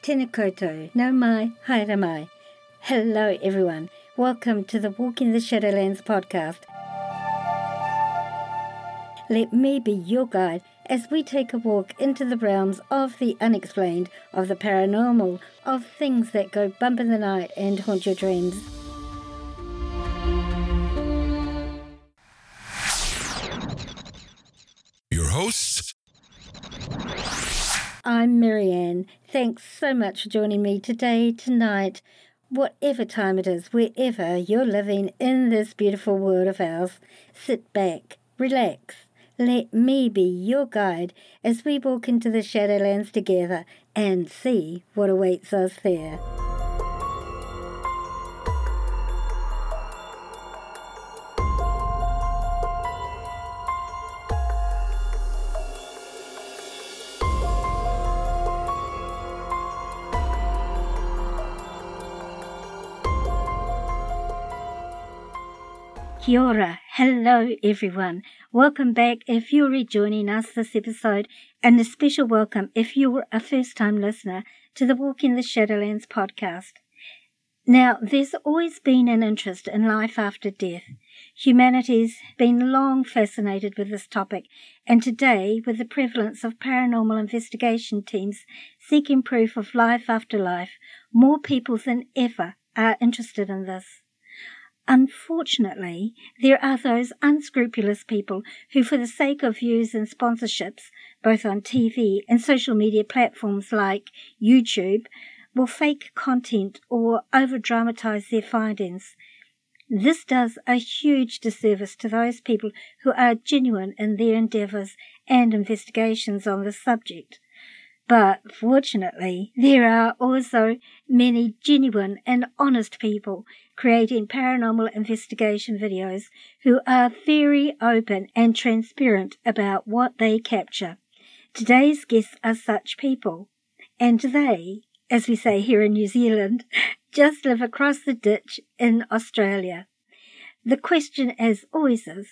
Tēnā koutou, nau mai, haere mai. Hello everyone, welcome to the Walk in the Shadowlands podcast. Let me be your guide as we take a walk into the realms of the unexplained, of the paranormal, of things that go bump in the night and haunt your dreams. Your hosts, I'm Marianne. Thanks so much for joining me today, tonight, whatever time it is, wherever you're living in this beautiful world of ours. Sit back, relax, let me be your guide as we walk into the Shadowlands together and see what awaits us there. Kia ora. Hello, everyone. Welcome back if you're rejoining us this episode, and a special welcome if you're a first time listener to the Walk in the Shadowlands podcast. Now, there's always been an interest in life after death. Humanity's been long fascinated with this topic, and today, with the prevalence of paranormal investigation teams seeking proof of life after life, more people than ever are interested in this. Unfortunately, there are those unscrupulous people who, for the sake of views and sponsorships, both on TV and social media platforms like YouTube, will fake content or over dramatize their findings. This does a huge disservice to those people who are genuine in their endeavours and investigations on the subject. But fortunately, there are also many genuine and honest people creating paranormal investigation videos who are very open and transparent about what they capture. Today's guests are such people, and they, as we say here in New Zealand, just live across the ditch in Australia. The question, as always, is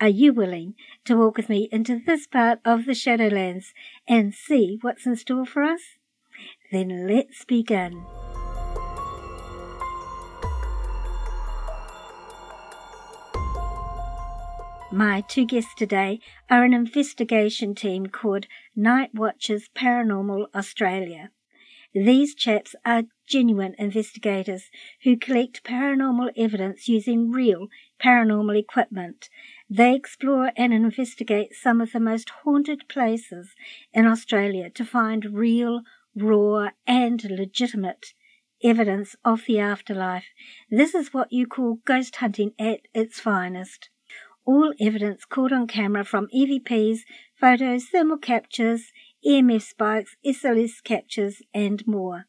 are you willing to walk with me into this part of the Shadowlands and see what's in store for us? Then let's begin. My two guests today are an investigation team called Night Watchers Paranormal Australia. These chaps are genuine investigators who collect paranormal evidence using real paranormal equipment they explore and investigate some of the most haunted places in Australia to find real, raw, and legitimate evidence of the afterlife. This is what you call ghost hunting at its finest. All evidence caught on camera from EVPs, photos, thermal captures, EMF spikes, SLS captures, and more.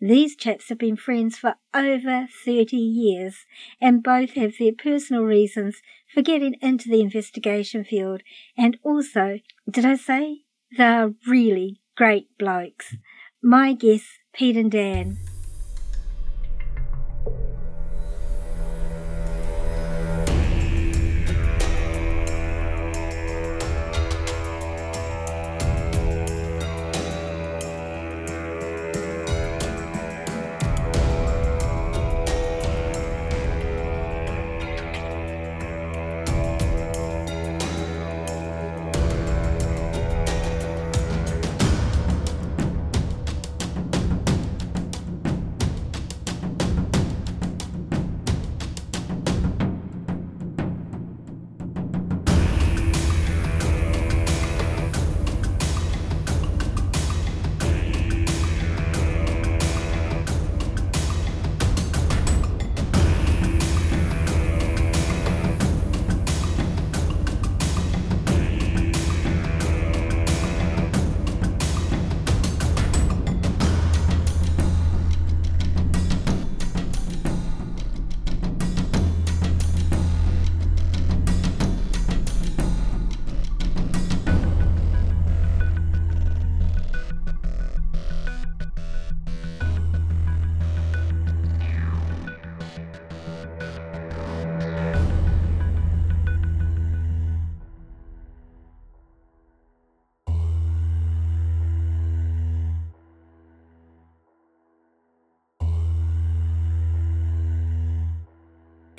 These chaps have been friends for over 30 years and both have their personal reasons for getting into the investigation field. And also, did I say? They're really great blokes. My guess, Pete and Dan.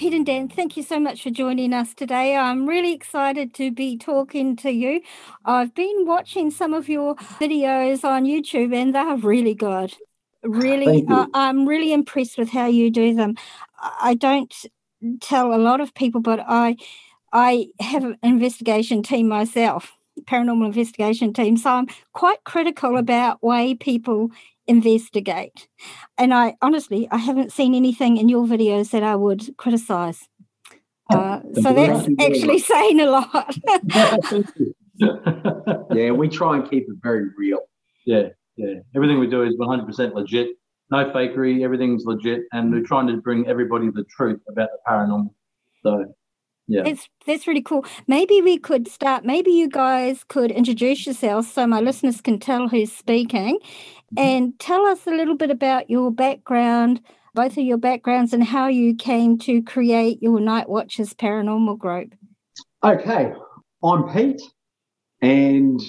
Pete and Dan, thank you so much for joining us today. I'm really excited to be talking to you. I've been watching some of your videos on YouTube and they're really good. Really, uh, I'm really impressed with how you do them. I don't tell a lot of people, but I I have an investigation team myself, paranormal investigation team. So I'm quite critical about way people investigate. And I honestly, I haven't seen anything in your videos that I would criticize. Oh, uh, so that's actually saying a lot. yeah, we try and keep it very real. Yeah, yeah. Everything we do is 100% legit. No fakery. Everything's legit, and we're trying to bring everybody the truth about the paranormal. So yeah. That's that's really cool. Maybe we could start maybe you guys could introduce yourselves so my listeners can tell who's speaking mm-hmm. and tell us a little bit about your background both of your backgrounds and how you came to create your night watchers paranormal group. Okay. I'm pete and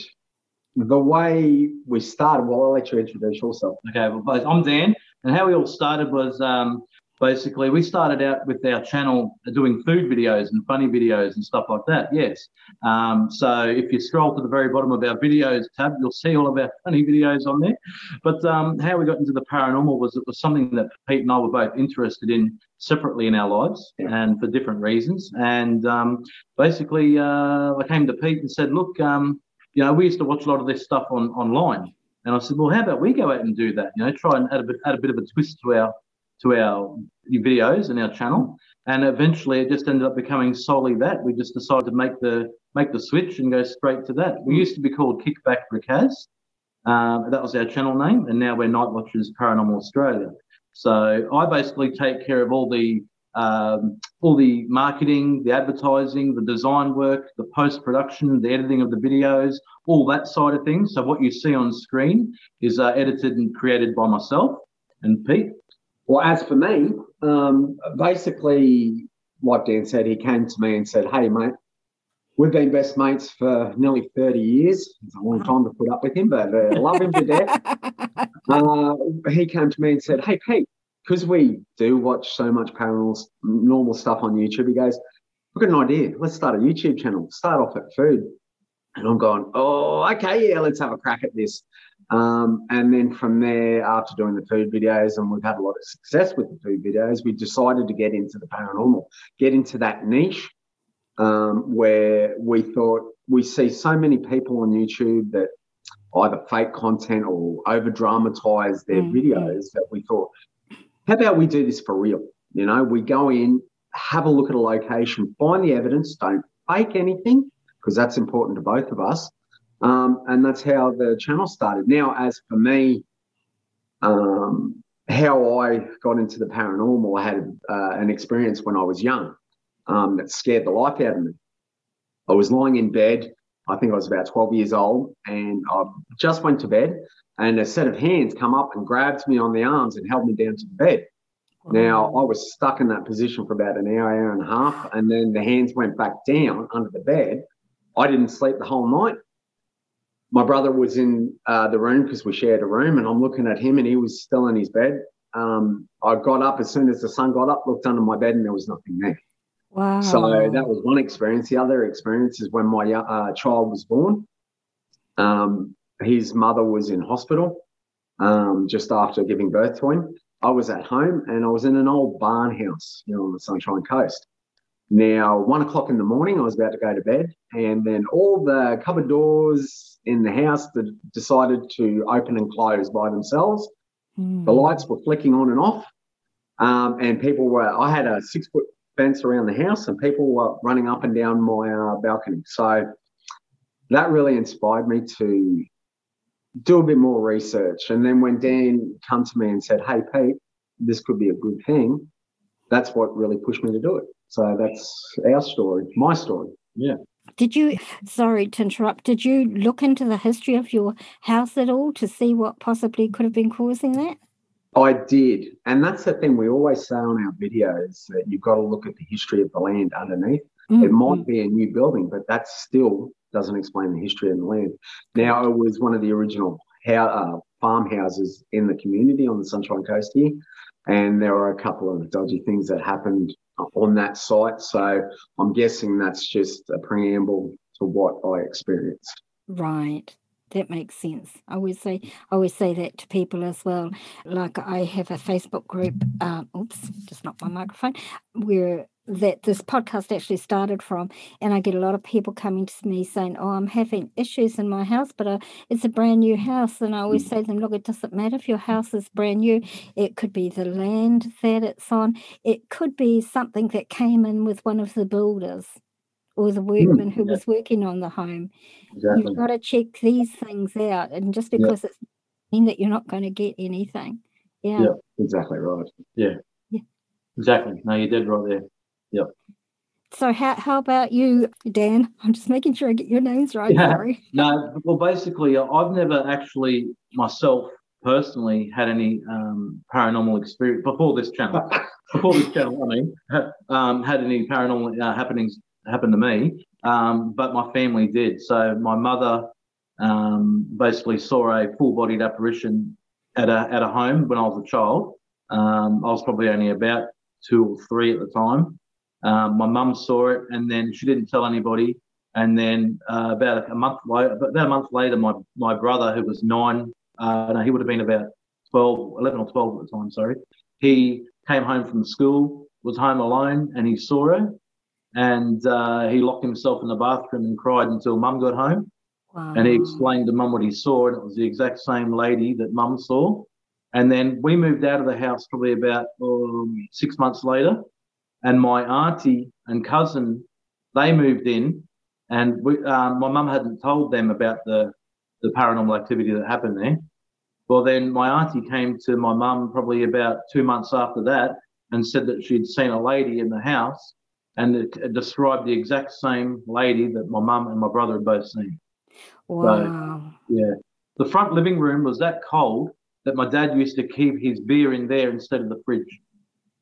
the way we started well i'll let you introduce yourself. Okay well i'm dan and how we all started was um, basically we started out with our channel doing food videos and funny videos and stuff like that yes. Um, so if you scroll to the very bottom of our videos tab you'll see all of our funny videos on there. But um, how we got into the paranormal was it was something that pete and i were both interested in separately in our lives and for different reasons. And um, basically uh, i came to pete and said look um, you know we used to watch a lot of this stuff on online. And I said, well, how about we go out and do that? You know, try and add a bit, add a bit of a twist to our to our videos and our channel. And eventually it just ended up becoming solely that. We just decided to make the make the switch and go straight to that. We used to be called Kickback Ricaz. Um, that was our channel name, and now we're Night Watchers Paranormal Australia. So I basically take care of all the um, all the marketing, the advertising, the design work, the post production, the editing of the videos, all that side of things. So what you see on screen is uh, edited and created by myself and Pete. Well, as for me, um, basically, like Dan said, he came to me and said, Hey, mate, we've been best mates for nearly 30 years. It's a long time to put up with him, but I uh, love him to death. Uh, he came to me and said, Hey, Pete, because we do watch so much paranormal normal stuff on YouTube, he goes, I've got an idea. Let's start a YouTube channel. Start off at food. And I'm going, Oh, okay, yeah, let's have a crack at this. Um, and then from there, after doing the food videos, and we've had a lot of success with the food videos, we decided to get into the paranormal, get into that niche um, where we thought we see so many people on YouTube that either fake content or over dramatize their mm-hmm. videos that we thought, how about we do this for real? You know, we go in, have a look at a location, find the evidence, don't fake anything, because that's important to both of us. Um, and that's how the channel started. Now, as for me, um, how I got into the paranormal, I had uh, an experience when I was young um, that scared the life out of me. I was lying in bed. I think I was about 12 years old, and I just went to bed, and a set of hands come up and grabbed me on the arms and held me down to the bed. Now I was stuck in that position for about an hour, hour and a half, and then the hands went back down under the bed. I didn't sleep the whole night my brother was in uh, the room because we shared a room, and I'm looking at him, and he was still in his bed. Um, I got up as soon as the sun got up, looked under my bed, and there was nothing there. Wow. So that was one experience. The other experience is when my uh, child was born. Um, his mother was in hospital um, just after giving birth to him. I was at home and I was in an old barn house, you know, on the Sunshine Coast. Now, one o'clock in the morning, I was about to go to bed, and then all the cupboard doors in the house that decided to open and close by themselves. Mm. The lights were flicking on and off, um, and people were. I had a six foot fence around the house, and people were running up and down my uh, balcony. So that really inspired me to do a bit more research. And then when Dan come to me and said, "Hey, Pete, this could be a good thing," that's what really pushed me to do it. So that's our story, my story. Yeah. Did you, sorry to interrupt, did you look into the history of your house at all to see what possibly could have been causing that? I did. And that's the thing we always say on our videos that you've got to look at the history of the land underneath. Mm-hmm. It might be a new building, but that still doesn't explain the history of the land. Now, it was one of the original uh, farmhouses in the community on the Sunshine Coast here. And there were a couple of dodgy things that happened on that site. So I'm guessing that's just a preamble to what I experienced. Right. That makes sense. I always say I always say that to people as well. Like I have a Facebook group. Um, oops, just not my microphone. Where that this podcast actually started from, and I get a lot of people coming to me saying, "Oh, I'm having issues in my house, but uh, it's a brand new house." And I always mm. say to them, "Look, it doesn't matter if your house is brand new. It could be the land that it's on. It could be something that came in with one of the builders." or the mm, workman who yeah. was working on the home. Exactly. You've got to check these things out, and just because yeah. it's mean that you're not going to get anything. Yeah. Yeah, exactly right. Yeah. Yeah. Exactly. No, you did right there. Yep. So how how about you, Dan? I'm just making sure I get your names right. Yeah. Sorry. No, well, basically, I've never actually myself personally had any um, paranormal experience before this channel. before this channel, I mean, um, had any paranormal uh, happenings happen to me, um, but my family did. So my mother um, basically saw a full-bodied apparition at a at a home when I was a child. Um, I was probably only about two or three at the time. Um, my mum saw it, and then she didn't tell anybody. And then uh, about a month later, about a month later, my my brother, who was nine, uh, no, he would have been about 12, 11 or 12 at the time, sorry. He came home from school, was home alone, and he saw her and uh, he locked himself in the bathroom and cried until mum got home. Wow. And he explained to mum what he saw, and it was the exact same lady that mum saw. And then we moved out of the house probably about um, six months later, and my auntie and cousin they moved in, and we, um, my mum hadn't told them about the the paranormal activity that happened there. Well, then my auntie came to my mum probably about two months after that and said that she'd seen a lady in the house and it, it described the exact same lady that my mum and my brother had both seen. Wow. So, yeah. The front living room was that cold that my dad used to keep his beer in there instead of the fridge.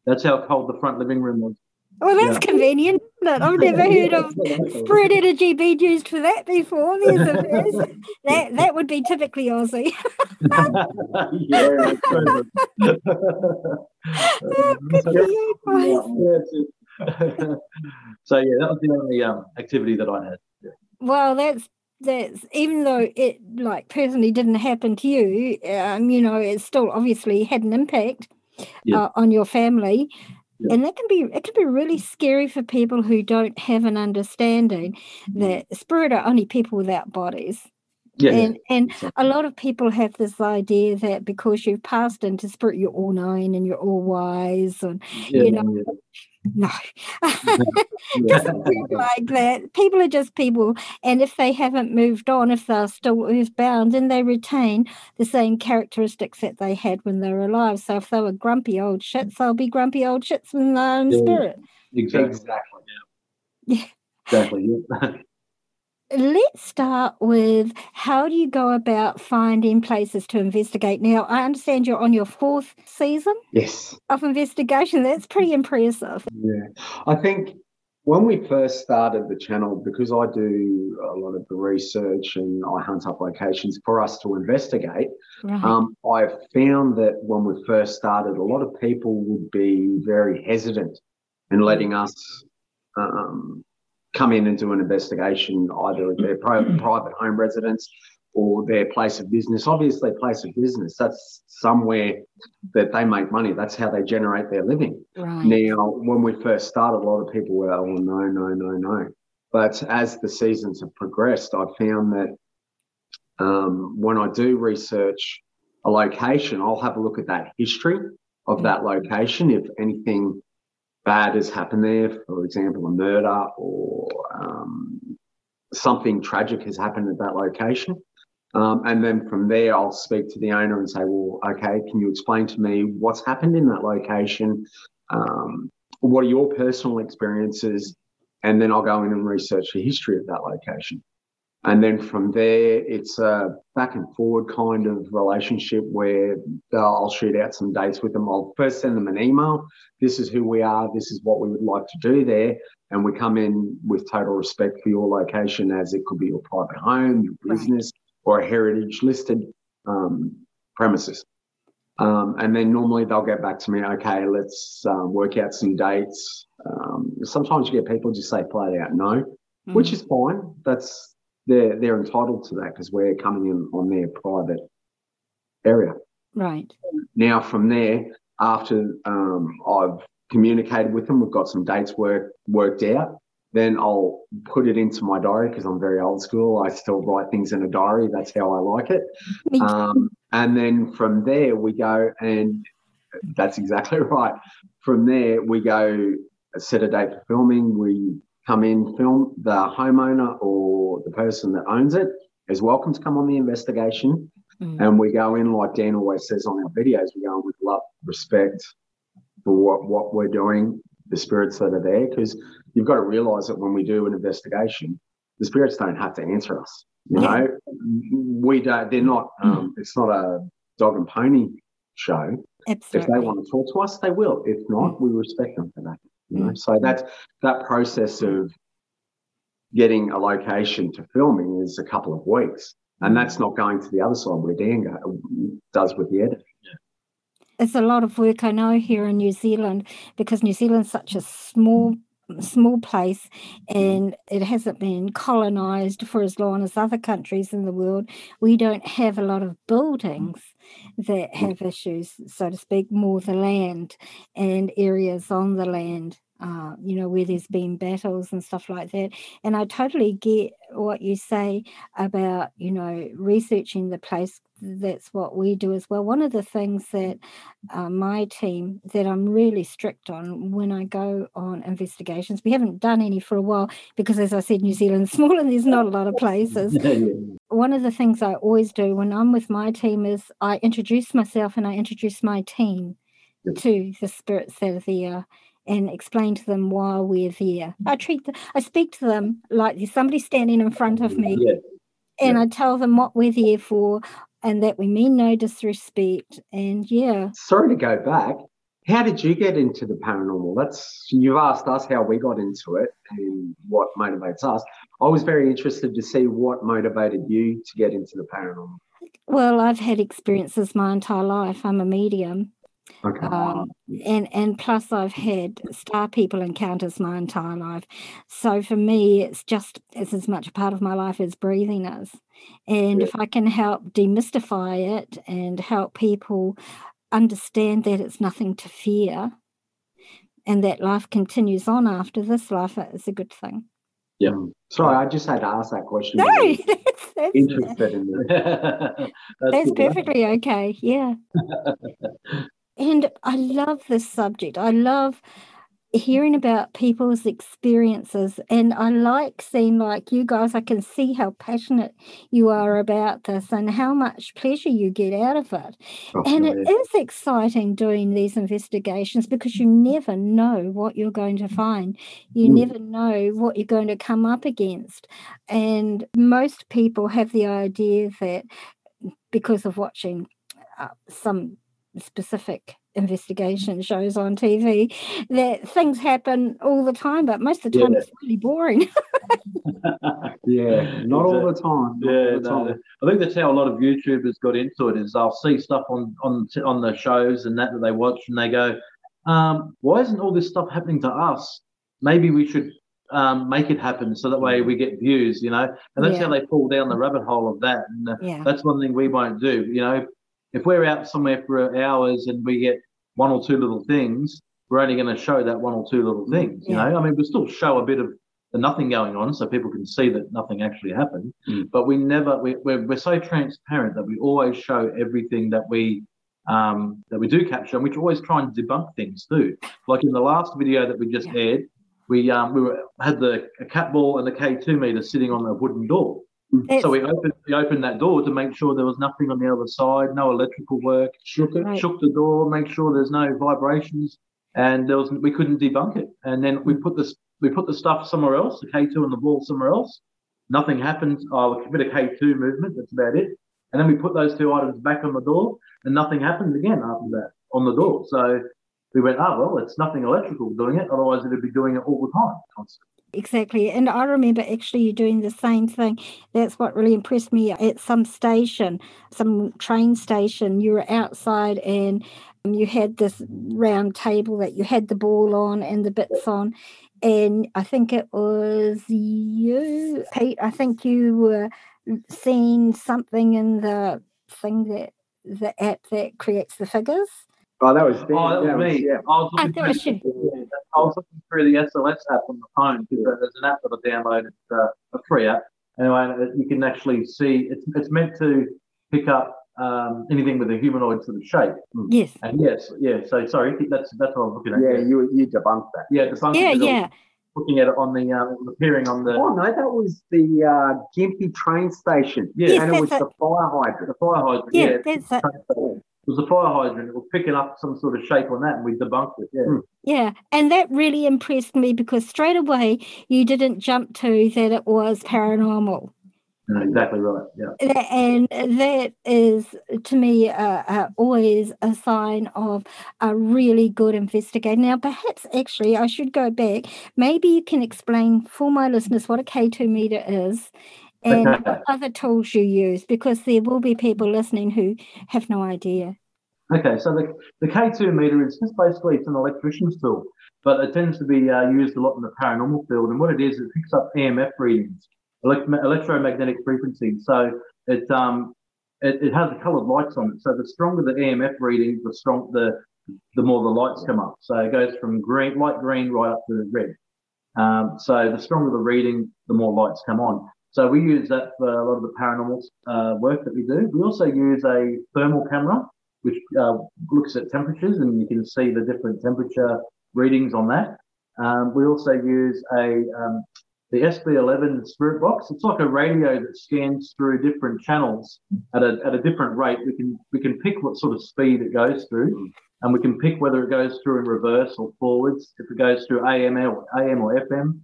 That's how cold the front living room was. Well, that's yeah. convenient, isn't it? I've never heard of spread energy being used for that before. There's a, there's that that would be typically Aussie. yeah, oh, so yeah, that was the only um, activity that I had. Yeah. Well, that's that's even though it like personally didn't happen to you, um, you know, it still obviously had an impact yeah. uh, on your family. Yeah. And that can be it can be really scary for people who don't have an understanding that spirit are only people without bodies. Yeah, and and a lot of people have this idea that because you've passed into spirit, you're all knowing and you're all wise, and you know. No, doesn't feel like that. People are just people, and if they haven't moved on, if they're still earthbound, then they retain the same characteristics that they had when they were alive. So if they were grumpy old shits, they'll be grumpy old shits when they're in yeah, spirit. Exactly. Exactly. Yeah. yeah. Exactly. Yeah. let's start with how do you go about finding places to investigate? Now, I understand you're on your fourth season yes. of investigation. That's pretty impressive. Yeah. I think when we first started the channel, because I do a lot of the research and I hunt up locations for us to investigate, right. um, I found that when we first started, a lot of people would be very hesitant in letting us um, come in and do an investigation either at their private home residence or their place of business. Obviously, place of business, that's somewhere that they make money. That's how they generate their living. Right. Now, when we first started, a lot of people were, oh, no, no, no, no. But as the seasons have progressed, I've found that um, when I do research a location, I'll have a look at that history of that location. If anything bad has happened there, for example, a murder or um, something tragic has happened at that location. Um, and then from there, I'll speak to the owner and say, well, okay, can you explain to me what's happened in that location? Um, what are your personal experiences? And then I'll go in and research the history of that location. And then from there, it's a back and forward kind of relationship where I'll shoot out some dates with them. I'll first send them an email. This is who we are. This is what we would like to do there. And we come in with total respect for your location, as it could be your private home, your business, right. or a heritage listed um, premises. Um, and then normally they'll get back to me, okay, let's um, work out some dates. Um, sometimes you get people just say flat out no, mm-hmm. which is fine. That's they're they're entitled to that because we're coming in on their private area. Right. Now from there, after um, I've communicated with them, we've got some dates work worked out. Then I'll put it into my diary because I'm very old school. I still write things in a diary. That's how I like it. Um, and then from there we go, and that's exactly right. From there we go set a date for filming. We come in, film. The homeowner or the person that owns it is welcome to come on the investigation. Mm. And we go in, like Dan always says on our videos, we go in with love, respect for what, what we're doing, the spirits that are there. Because you've got to realize that when we do an investigation, the spirits don't have to answer us. You yeah. know, we don't, they're not, um, it's not a dog and pony show. Absolutely. If they want to talk to us, they will. If not, we respect them for that. You know? Mm. So that's that process of getting a location to filming is a couple of weeks. And mm. that's not going to the other side where Dan does with the editing. It's a lot of work I know here in New Zealand because New Zealand's such a small small place mm. and it hasn't been colonized for as long as other countries in the world we don't have a lot of buildings mm. that have issues so to speak more the land and areas on the land uh, you know, where there's been battles and stuff like that. And I totally get what you say about, you know, researching the place. That's what we do as well. One of the things that uh, my team, that I'm really strict on when I go on investigations, we haven't done any for a while because, as I said, New Zealand's small and there's not a lot of places. One of the things I always do when I'm with my team is I introduce myself and I introduce my team to the spirits that are there and explain to them why we're there. I mm. treat them, I speak to them like there's somebody standing in front of me, yeah. and yeah. I tell them what we're there for and that we mean no disrespect. And yeah. Sorry to go back. How did you get into the paranormal? That's you've asked us how we got into it and what motivates us. I was very interested to see what motivated you to get into the paranormal. Well, I've had experiences my entire life. I'm a medium. Okay. Um, and and plus, I've had star people encounters my entire life, so for me, it's just it's as much a part of my life as breathing is. And yeah. if I can help demystify it and help people understand that it's nothing to fear, and that life continues on after this life, it's a good thing. Yeah. Sorry, I just had to ask that question. No, that's, that's, interested in that. that's, that's perfectly okay. Yeah. And I love this subject. I love hearing about people's experiences and I like seeing like you guys I can see how passionate you are about this and how much pleasure you get out of it. And it is exciting doing these investigations because you never know what you're going to find. You mm. never know what you're going to come up against. And most people have the idea that because of watching uh, some specific investigation shows on TV that things happen all the time, but most of the time yeah. it's really boring. yeah, not all the time. Yeah, the time. No. I think that's how a lot of YouTubers got into it. Is they'll see stuff on on on the shows and that that they watch, and they go, um, "Why isn't all this stuff happening to us? Maybe we should." Um, make it happen so that way we get views, you know, and that's yeah. how they fall down the rabbit hole of that. And yeah. that's one thing we won't do, you know if we're out somewhere for hours and we get one or two little things, we're only going to show that one or two little things. You yeah. know, I mean, we still show a bit of the nothing going on so people can see that nothing actually happened. Mm. But we never, we, we're, we're so transparent that we always show everything that we um, that we do capture, and we always try and debunk things too. Like in the last video that we just yeah. aired, we um, we were, had the a cat ball and the K2 meter sitting on a wooden door. It's, so we opened we opened that door to make sure there was nothing on the other side, no electrical work. Shook it, right. shook the door, make sure there's no vibrations, and there was we couldn't debunk it. And then we put this we put the stuff somewhere else, the K2 and the ball somewhere else. Nothing happened. Oh, a bit of K2 movement. That's about it. And then we put those two items back on the door, and nothing happened again after that on the door. So we went, oh well, it's nothing electrical doing it. Otherwise, it'd be doing it all the time, constantly. Exactly. And I remember actually you doing the same thing. That's what really impressed me at some station, some train station. You were outside and you had this round table that you had the ball on and the bits on. And I think it was you, Pete. I think you were seeing something in the thing that the app that creates the figures. Oh, that was, oh, that was me. Yeah. I was looking, through, I was looking through the SLS app on the phone because there's an app that I downloaded, uh, a free app. Anyway, you can actually see it's it's meant to pick up um, anything with a humanoid sort of shape. Yes. And yes, yeah. So sorry, that's that's what I'm looking at. Yeah, you you debunked that. Yeah, debunked. Yeah, yeah. Looking at it on the um, appearing on the. Oh no, that was the uh, Gympie train station. Yeah, yes, and it was a... the fire hydrant. The fire hydrant. Yeah, yeah that's it. It was a fire hydrant. It was picking up some sort of shape on that, and we debunked it. Yeah. Hmm. Yeah, and that really impressed me because straight away you didn't jump to that it was paranormal. exactly right. Yeah. And that is, to me, uh, uh, always a sign of a really good investigator. Now, perhaps actually, I should go back. Maybe you can explain for my listeners what a K2 meter is and what other tools you use because there will be people listening who have no idea. Okay, so the, the K2 meter is just basically it's an electrician's tool, but it tends to be uh, used a lot in the paranormal field. And what it is, it picks up EMF readings, elect- electromagnetic frequencies. So it um it, it has the coloured lights on it. So the stronger the EMF reading, the strong the the more the lights come up. So it goes from green, light green, right up to red. Um, so the stronger the reading, the more lights come on. So we use that for a lot of the paranormal uh, work that we do. We also use a thermal camera, which uh, looks at temperatures, and you can see the different temperature readings on that. Um, we also use a um, the SB11 Spirit Box. It's like a radio that scans through different channels at a, at a different rate. We can we can pick what sort of speed it goes through, and we can pick whether it goes through in reverse or forwards. If it goes through AM or AM or FM,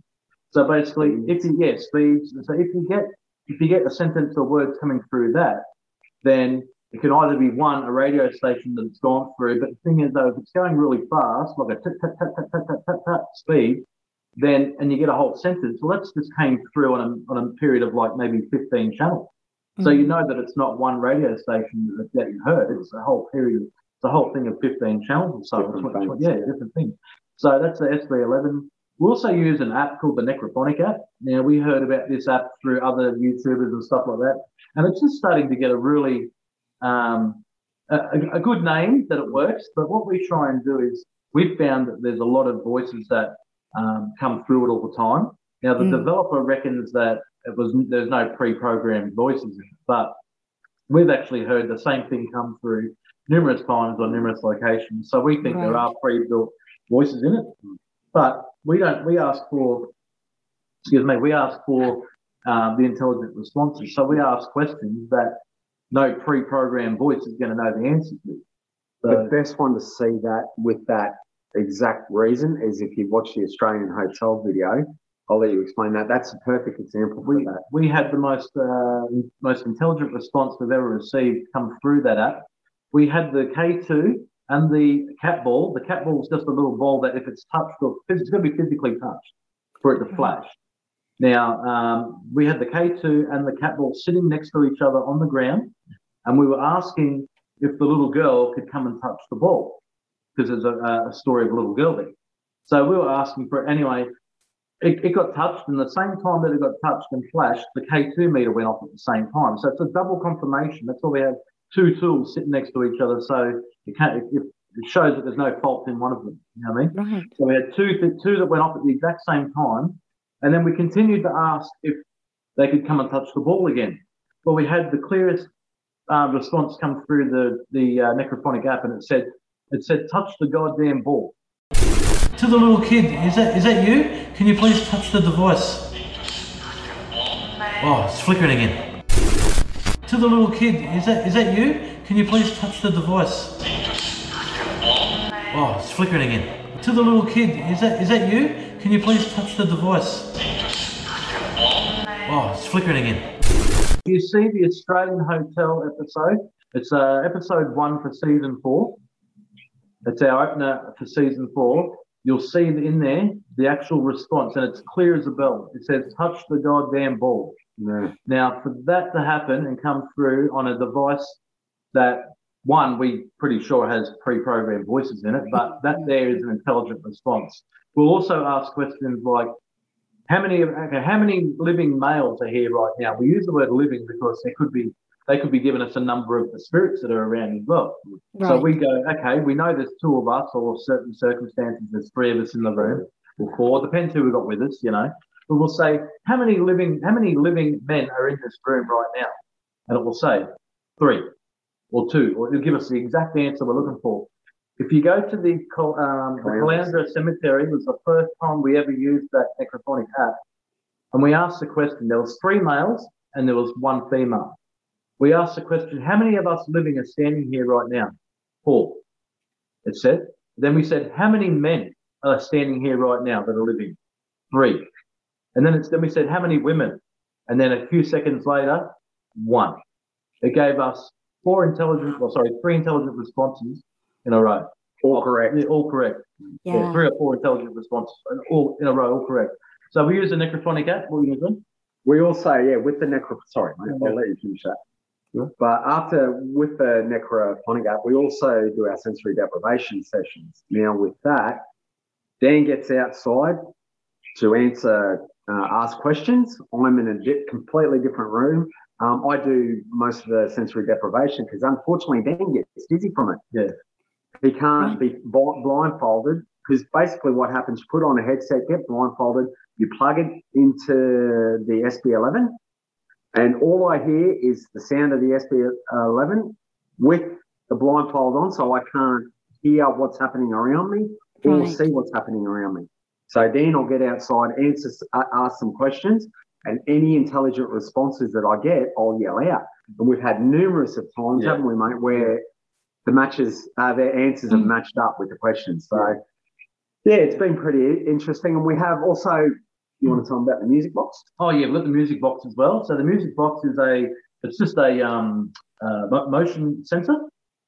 so basically, if you get speeds, so if you get if you get a sentence or words coming through that, then it can either be one a radio station that it's gone through. But the thing is, though, if it's going really fast, like a tit tat tat tat tat tat tat tat speed, then and you get a whole sentence, well, that's just came through on a on a period of like maybe 15 channels. Mm-hmm. So you know that it's not one radio station that, that you heard; it's a whole period. It's a whole thing of 15 channels or so. Different yeah, different things. So that's the SB11. We also use an app called the Necrophonic app. Now, we heard about this app through other YouTubers and stuff like that. And it's just starting to get a really um, a, a, good name that it works. But what we try and do is we've found that there's a lot of voices that um, come through it all the time. Now, the mm. developer reckons that it was there's no pre-programmed voices in it, but we've actually heard the same thing come through numerous times on numerous locations. So we think right. there are pre-built voices in it. But we don't. We ask for, excuse me, we ask for um, the intelligent responses. So we ask questions that no pre-programmed voice is going to know the answer to. So, the best one to see that with that exact reason is if you watch the Australian Hotel video. I'll let you explain that. That's a perfect example we. We had the most uh, most intelligent response we've ever received come through that app. We had the K2 and the cat ball, the cat ball is just a little ball that if it's touched or it's going to be physically touched for it to flash. Now, um, we had the K2 and the cat ball sitting next to each other on the ground, and we were asking if the little girl could come and touch the ball because there's a, a, story of a little girl there. So we were asking for it anyway. It, it, got touched, and the same time that it got touched and flashed, the K2 meter went off at the same time. So it's a double confirmation. That's why we have two tools sitting next to each other. So you can't, it, it shows that there's no fault in one of them. You know what I mean? Right. So we had two, two that went off at the exact same time. And then we continued to ask if they could come and touch the ball again. Well, we had the clearest uh, response come through the, the uh, necrophonic app and it said, it said, touch the goddamn ball. To the little kid, is that is that you? Can you please touch the device? Oh, it's flickering again to the little kid, is that is that you? Can you please touch the device? Oh, it's flickering again. To the little kid, is that is that you? Can you please touch the device? Oh, it's flickering again. You see the Australian Hotel episode? It's uh, episode one for season four. It's our opener for season four. you'll see in there the actual response, and it's clear as a bell. It says, touch the goddamn ball. Yeah. Now, for that to happen and come through on a device that one we pretty sure has pre-programmed voices in it, but that there is an intelligent response. We'll also ask questions like, how many okay, how many living males are here right now? We use the word living because there could be they could be giving us a number of the spirits that are around as well. Right. So we go, okay, we know there's two of us, or certain circumstances there's three of us in the room, or four, depends who we got with us, you know. But we'll say, how many living how many living men are in this room right now? And it will say three or two, or it'll give us the exact answer we're looking for. If you go to the um, the Caloundra Cemetery, it was the first time we ever used that necrophonic app, and we asked the question. There was three males and there was one female. We asked the question, how many of us living are standing here right now? Four. It said. Then we said, how many men are standing here right now that are living? Three. And then it's then we said, how many women? And then a few seconds later, one. It gave us four intelligent, well, sorry, three intelligent responses in a row. All correct. Yeah, all correct. Yeah. yeah. three or four intelligent responses, all in a row, all correct. So we use the necrophonic app. What are you doing? We also, yeah, with the necro. Sorry, mate, Yeah. I'll let you finish that. Yeah. But after with the necrophonic app, we also do our sensory deprivation sessions. Now, with that, Dan gets outside to answer, uh, ask questions. I'm in a di- completely different room. Um, I do most of the sensory deprivation because unfortunately Dan gets dizzy from it. Yeah. He can't be blindfolded because basically what happens, you put on a headset, get blindfolded, you plug it into the SB11, and all I hear is the sound of the SB11 with the blindfold on, so I can't hear what's happening around me or Right. see what's happening around me. So then I'll get outside, answer, uh, ask some questions, and any intelligent responses that I get, I'll yell out. And we've had numerous of times, Yeah. haven't we, mate, where the matches, uh, their answers have Mm. matched up with the questions. So, yeah, it's been pretty interesting. And we have also, you want to tell them about the music box? Oh yeah, we've got the music box as well. So the music box is a, it's just a um, uh, motion sensor.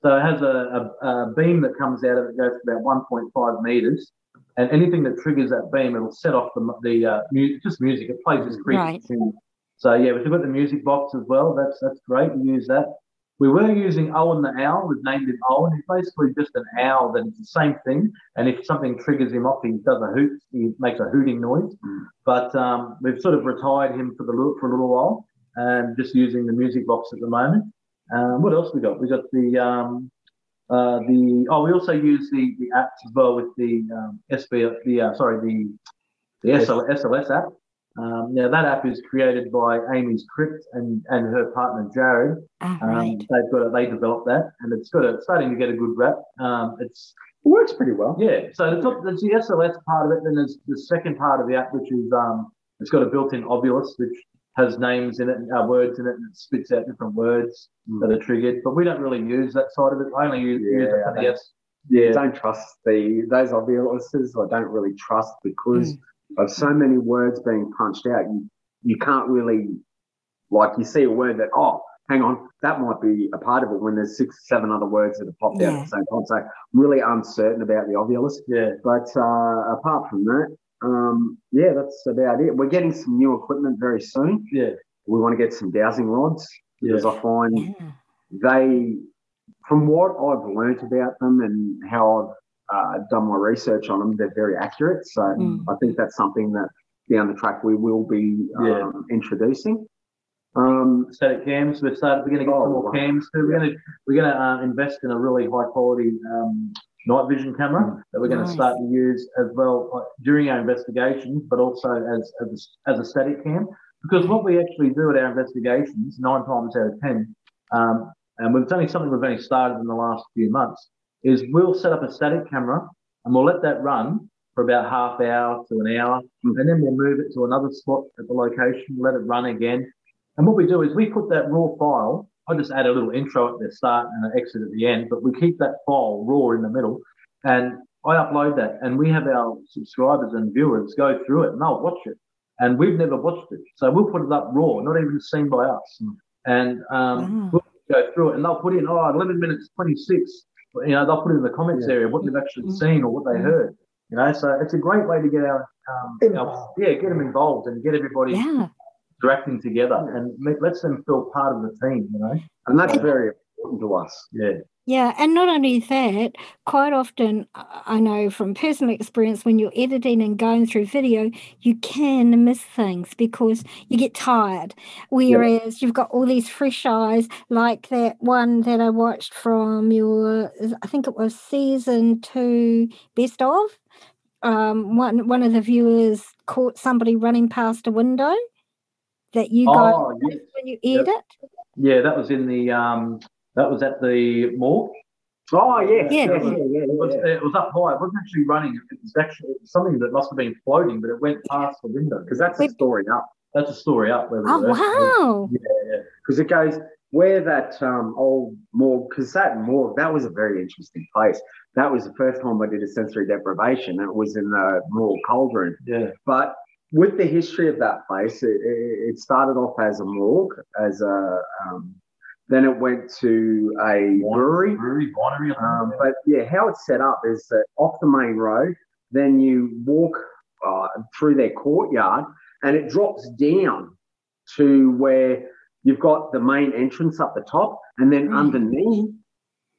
So it has a, a, a beam that comes out of it, goes about 1.5 meters, and anything that triggers that beam, it'll set off the the uh, mu- just music. It plays this creepy Right. tune. So yeah, we've got the music box as well. That's that's great. We use that. We were using Owen the owl. We've named him Owen. He's basically just an owl that is the same thing. And if something triggers him off, he does a hoot. He makes a hooting noise. Mm. But um, we've sort of retired him for the little, for a little while, and just using the music box at the moment. Um, what else we got? We got the um, uh, the oh, we also use the the apps as well with the um, SB the uh, sorry the the SL, SLS app. Um, now that app is created by Amy's Crypt and and her partner Jared. Ah, Um, right. They've got it, they developed that, and it's got a, it's starting to get a good rap. Um, it's It works pretty well. yeah. So the top, there's the SLS part of it. Then there's the second part of the app, which is um, it's got a built-in Ovilus, which has names in it, uh, words in it, and it spits out different words Mm. that are triggered. But we don't really use that side of it. I only use, use it for the Yeah. S. Yeah, Yeah. don't trust the those Oviluses. I don't really trust because Mm. of so many words being punched out. You you can't really like you see a word that oh hang on that might be a part of it when there's six seven other words that have popped out at the same time. So I'm really uncertain about the Ovilus. Yeah. But uh, apart from that, um, yeah, that's about it. We're getting some new equipment very soon. Yeah. We want to get some dowsing rods because I find Yeah. they, from what I've learnt about them and how I've uh, done my research on them, they're very accurate. So Mm. I think that's something that down the track we will be um, Yeah. introducing. Um, Static cams. We've started. We're going to get Oh, some more wow. cams too. We're going to we're going to uh, invest in a really high quality um, night vision camera that we're going to start to use as well uh, during our investigations, but also as as a, as a static cam. Because what we actually do at our investigations, nine times out of ten, um, and it's only something we've only started in the last few months, is we'll set up a static camera and we'll let that run for about half hour to an hour, Mm. and then we'll move it to another spot at the location, let it run again. And what we do is we put that raw file. I just add a little intro at the start and an exit at the end, but we keep that file raw in the middle, and I upload that, and we have our subscribers and viewers go through it and they'll watch it, and we've never watched it, so we'll put it up raw, not even seen by us, and um, Wow. we'll go through it, and they'll put in oh 11 minutes 26. You know, they'll put it in the comments Yeah. area what they've actually Mm. seen or what they Mm. heard. You know, so it's a great way to get our, um, our yeah, get them involved and get everybody Yeah. Interacting together and let- lets them feel part of the team. You know, And that's very important to us. yeah, Yeah, and not only that, quite often I I know from personal experience when you're editing and going through video, you can miss things because you get tired. Whereas you've got all these fresh eyes, like that one that I watched from your, I think it was season two best of. Um, one one of the viewers caught somebody running past a window that you got Oh, yes. when you Yep. it? yeah, that was in the um, that was at the morgue. Oh, yeah. Yeah. yeah, yeah, It was, it was up high. It wasn't actually running. It was actually it was something that must have been floating, but it went past the window. Because that's a story up. That's a story up where we Oh were. wow! Because it goes where that um, old morgue, because that morgue, that was a very interesting place. That was the first time I did a sensory deprivation. It was in the morgue cauldron. Yeah. But with the history of that place, it, it it started off as a morgue, as a um, then it went to a brewery. brewery, winery. Um, but yeah, how it's set up is that off the main road, then you walk uh, through their courtyard, and it drops down to where you've got the main entrance up the top, and then Right. underneath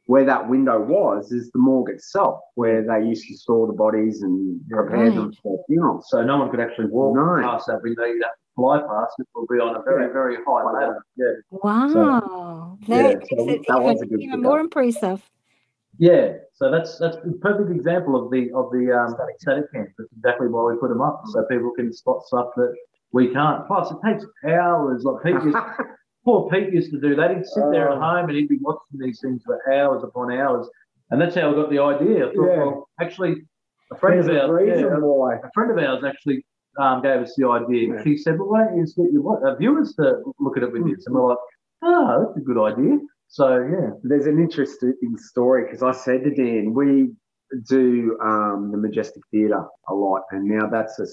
where that window was is the morgue itself, where they used to store the bodies and prepare them for funerals. so no one could actually walk No. past that window. You'd have to fly past. It will be on a very, Yeah. very high ladder. Yeah. Wow, yeah, that so makes it that was even, a good even more impressive. Yeah, so that's that's a perfect example of the of the um, static cams. That's exactly why we put them up, so people can spot stuff that we can't. Plus, it takes hours. Like Pete used, poor Pete used to do that. He'd sit there at Oh. home and he'd be watching these things for hours upon hours, and that's how I got the idea. I thought, Yeah. well, actually, a friend There's of a ours, reason yeah, a friend of ours actually um, gave us the idea. Yeah. She said, "Well, why don't you just get your uh, viewers to look at it with you?" And we're like, "Oh, that's a good idea." So yeah, There's an interesting story because I said to Dan, we do um, the Majestic Theatre a lot, and now that's a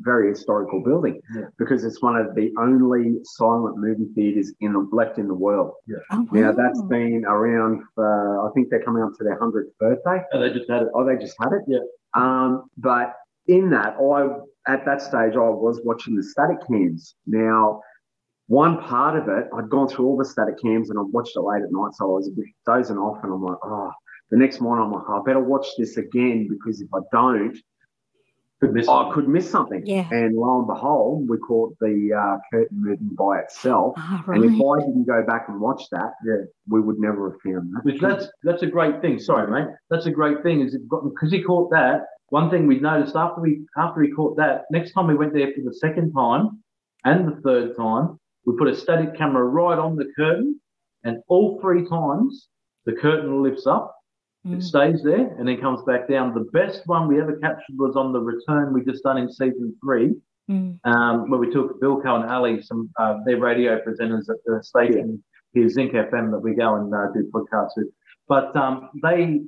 very historical building Yeah. because it's one of the only silent movie theatres in the, left in the world. Oh, Now that's been around for I think they're coming up to their hundredth birthday. and they just had it. Oh, they just had it. Yeah. Um, but in that, I at that stage I was watching the static cams. Now, one part of it, I'd gone through all the static cams and I watched it late at night, so I was a bit dozing off, and I'm like, oh. The next morning, I'm like, I better watch this again because if I don't, Could miss I something. could miss something. Yeah. And lo and behold, we caught the uh, curtain moving by itself. Ah, And if. I didn't go back and watch that, Yeah. we would never have found that. Which that's that's a great thing. Sorry, mate. That's a great thing. Is it got because he caught that. One thing we noticed after we after he caught that, next time we went there for the second time and the third time, we put a static camera right on the curtain, and all three times the curtain lifts up, it Mm. stays there, and then comes back down. The best one we ever captured was on the return we just done in season three, Mm. um, where we took Bilko and Ali, some uh, their radio presenters at the station here, Zinc FM, that we go and uh, do podcasts with. But um, they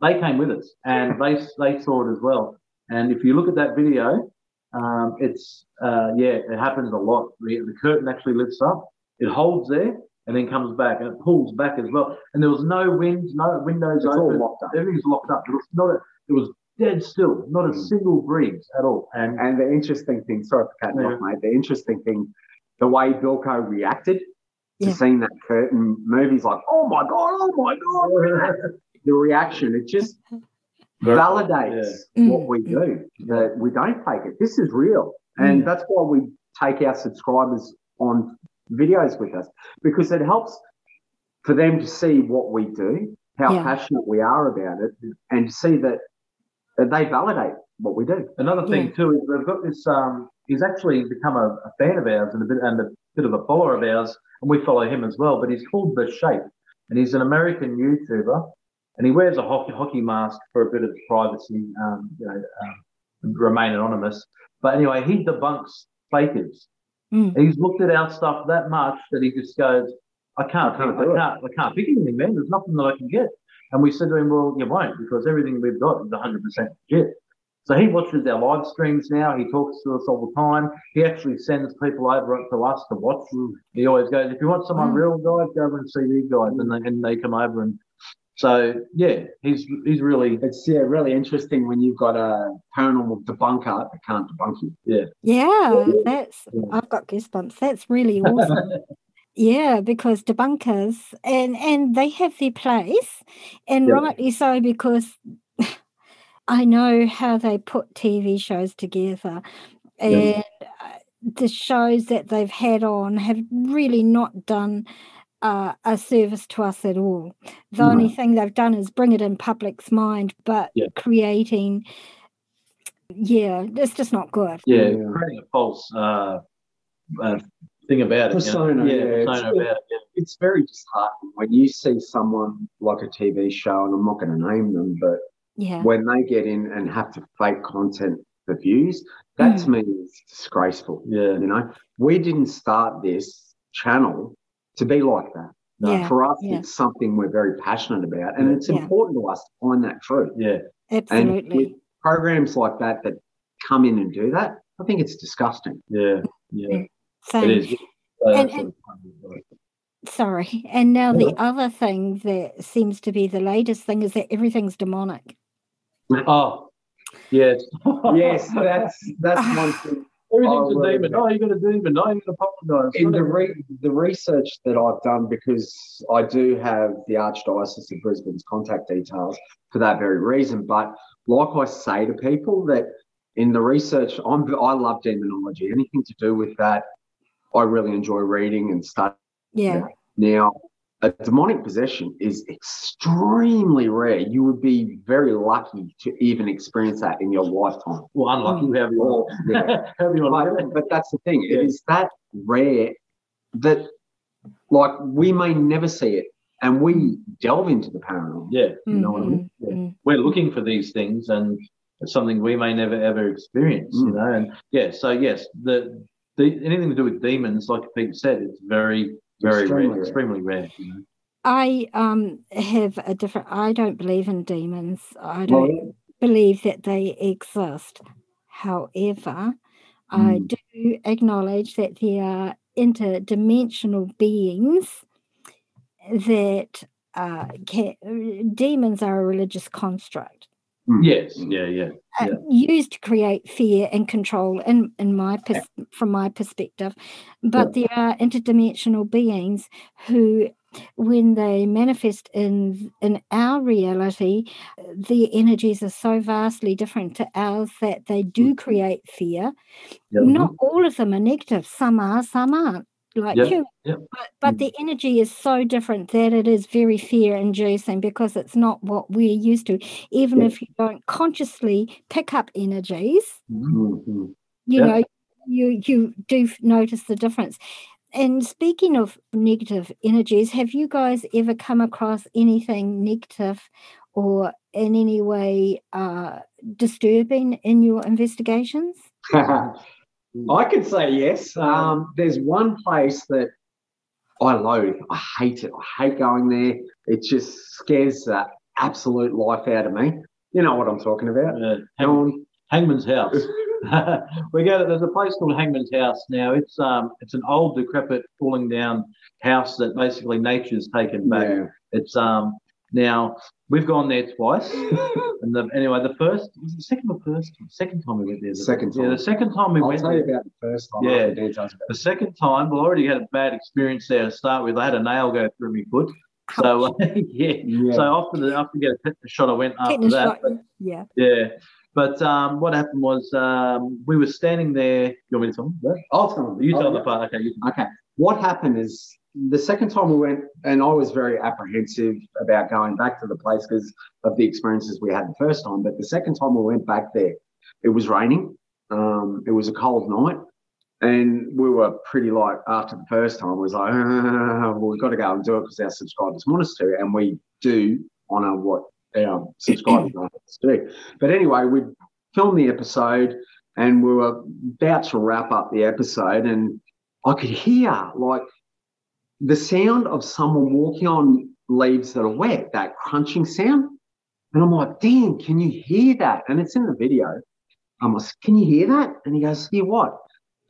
they came with us and they they saw it as well. And if you look at that video, um, it's uh, yeah, it happens a lot. The, the curtain actually lifts up, it holds there, and then comes back, and it pulls back as well. And there was no wind, no windows It's all open, locked up. everything's locked up. It was not a, it was dead still, not a Mm. single breeze at all. And And the interesting thing, sorry for cutting Yeah. off, mate. The interesting thing, the way Bilko reacted to Yeah. seeing that curtain move, he's like, "Oh my god, oh my god!" the reaction, it just validates Yeah. what we do. That we don't fake it. This is real, and Mm. that's why we take our subscribers on videos with us because it helps for them to see what we do, how Yeah. passionate we are about it, and to see that that they validate what we do. Another thing Yeah. too is we've got this. Um, he's actually become a, a fan of ours and a bit and a bit of a follower of ours, and we follow him as well. But he's called The Shape, and he's an American YouTuber, and he wears a hockey hockey mask for a bit of privacy, um, you know, um, remain anonymous. But anyway, he debunks fakers. Mm. He's looked at our stuff that much that he just goes, I can't, I can't I can't, I can't pick anything, man. There's nothing that I can get. And we said to him, well, you won't because everything we've got is 100% legit. So he watches our live streams now. He talks to us all the time. He actually sends people over to us to watch. He always goes, if you want someone Wow. real, guys, go over and see these guys. And they, and they come over and So yeah, he's he's really It's yeah, really interesting when you've got a paranormal debunker that can't debunk you. yeah. Yeah, that's Yeah. I've got goosebumps. That's really awesome. yeah, because debunkers and and they have their place, and Yeah. rightly so because I know how they put TV shows together, and uh, the shows that they've had on have really not done. Uh, a service to us at all. The No. only thing they've done is bring it in public's mind, but Yeah. creating, yeah, it's just not good. yeah, Yeah. creating a false uh, uh, thing about it. Persona, you know? yeah, yeah, it's- persona about it. Yeah. It's very disheartening when you see someone like a TV show, and I'm not going to name them, but Yeah. when they get in and have to fake content for views, that Mm. to me is disgraceful. Yeah, You know, we didn't start this channel to be like that. No. Yeah. For us, yeah. it's something we're very passionate about, and it's Yeah. important to us to find that truth. yeah, And Absolutely. with programs like that that come in and do that, I think it's disgusting. yeah, yeah. Same. It is. Uh, And- Sorry. And now the other thing that seems to be the latest thing is that everything's demonic. oh, yes, yes, that's that's one thing. Everything's Oh, a well, demon. yeah. Oh, you got a demon. Oh, you got to apologise. In the re- the research that I've done, because I do have the Archdiocese of Brisbane's contact details for that very reason. But like I say to people, that in the research, I'm I love demonology. Anything to do with that, I really enjoy reading and studying. Yeah. Now, a demonic possession is extremely rare. You would be very lucky to even experience that in your lifetime. well, unlucky. However you Or, want. yeah. However you want. But, but that's the thing. Yeah. It is that rare that, like, we may never see it, and we delve into the paranormal. Yeah, you know what I mean. Mhm, mhm. we're looking for these things and it's something we may never ever experience you Mm. know and yeah so yes the, the anything to do with demons like Pete said it's very very Extremely rare, rare. extremely rare you know? I um have a different I don't believe in demons. I don't believe that they exist. However, I Mm. do acknowledge that there are interdimensional beings that uh, can, demons are a religious construct. Yes. Mm. yeah yeah uh, used to create fear and control in, in my pers- from my perspective. But there are interdimensional beings who when they manifest in in our reality the energies are so vastly different to ours that they do create fear. Yeah. Not all of them are negative. Some are some aren't like Yeah, you yeah. but, but the energy is so different that it is very fear inducing because it's not what we're used to even Yeah. if you don't consciously pick up energies Mhm. Mhm. you know you you do notice the difference and speaking of negative energies have you guys ever come across anything negative or in any way uh, disturbing in your investigations I could say yes. Um, there's one place that I loathe. I hate it. I hate going there. It just scares the absolute life out of me. You know what I'm talking about? Uh, Hang-. Hangman's House. we go to there's a place called Hangman's House now. It's um it's an old decrepit falling down house that basically nature's taken back. Yeah. It's um now we've gone there twice. And the, anyway, the first was it the second or first second time we went there. The- Second Yeah, time. the second time we I'll went tell there. you about the first time. Yeah. after details The second time, well, I already had a bad experience there to start with. I had a nail go through my foot. So uh, yeah. Yeah. So after the after get a tetanus shot, I went after Tetanus that. But, yeah yeah. But um, what happened was um, we were standing there. You want me to tell them? that? I'll tell them. You I'll- tell the part. Okay. You, Okay. What happened is the second time we went, and I was very apprehensive about going back to the place because of the experiences we had the first time. But the second time we went back there, it was raining. Um, it was a cold night. And we were pretty like, after the first time, we was like, "Ah, well, we've got to go and do it because our subscribers want us to. And we do honour what our subscribers want us to do. But anyway, we filmed the episode and we were about to wrap up the episode. And I could hear like the sound of someone walking on leaves that are wet, that crunching sound. And I'm like, Dan, can you hear that? And it's in the video. I'm like, can you hear that? And he goes, hear what?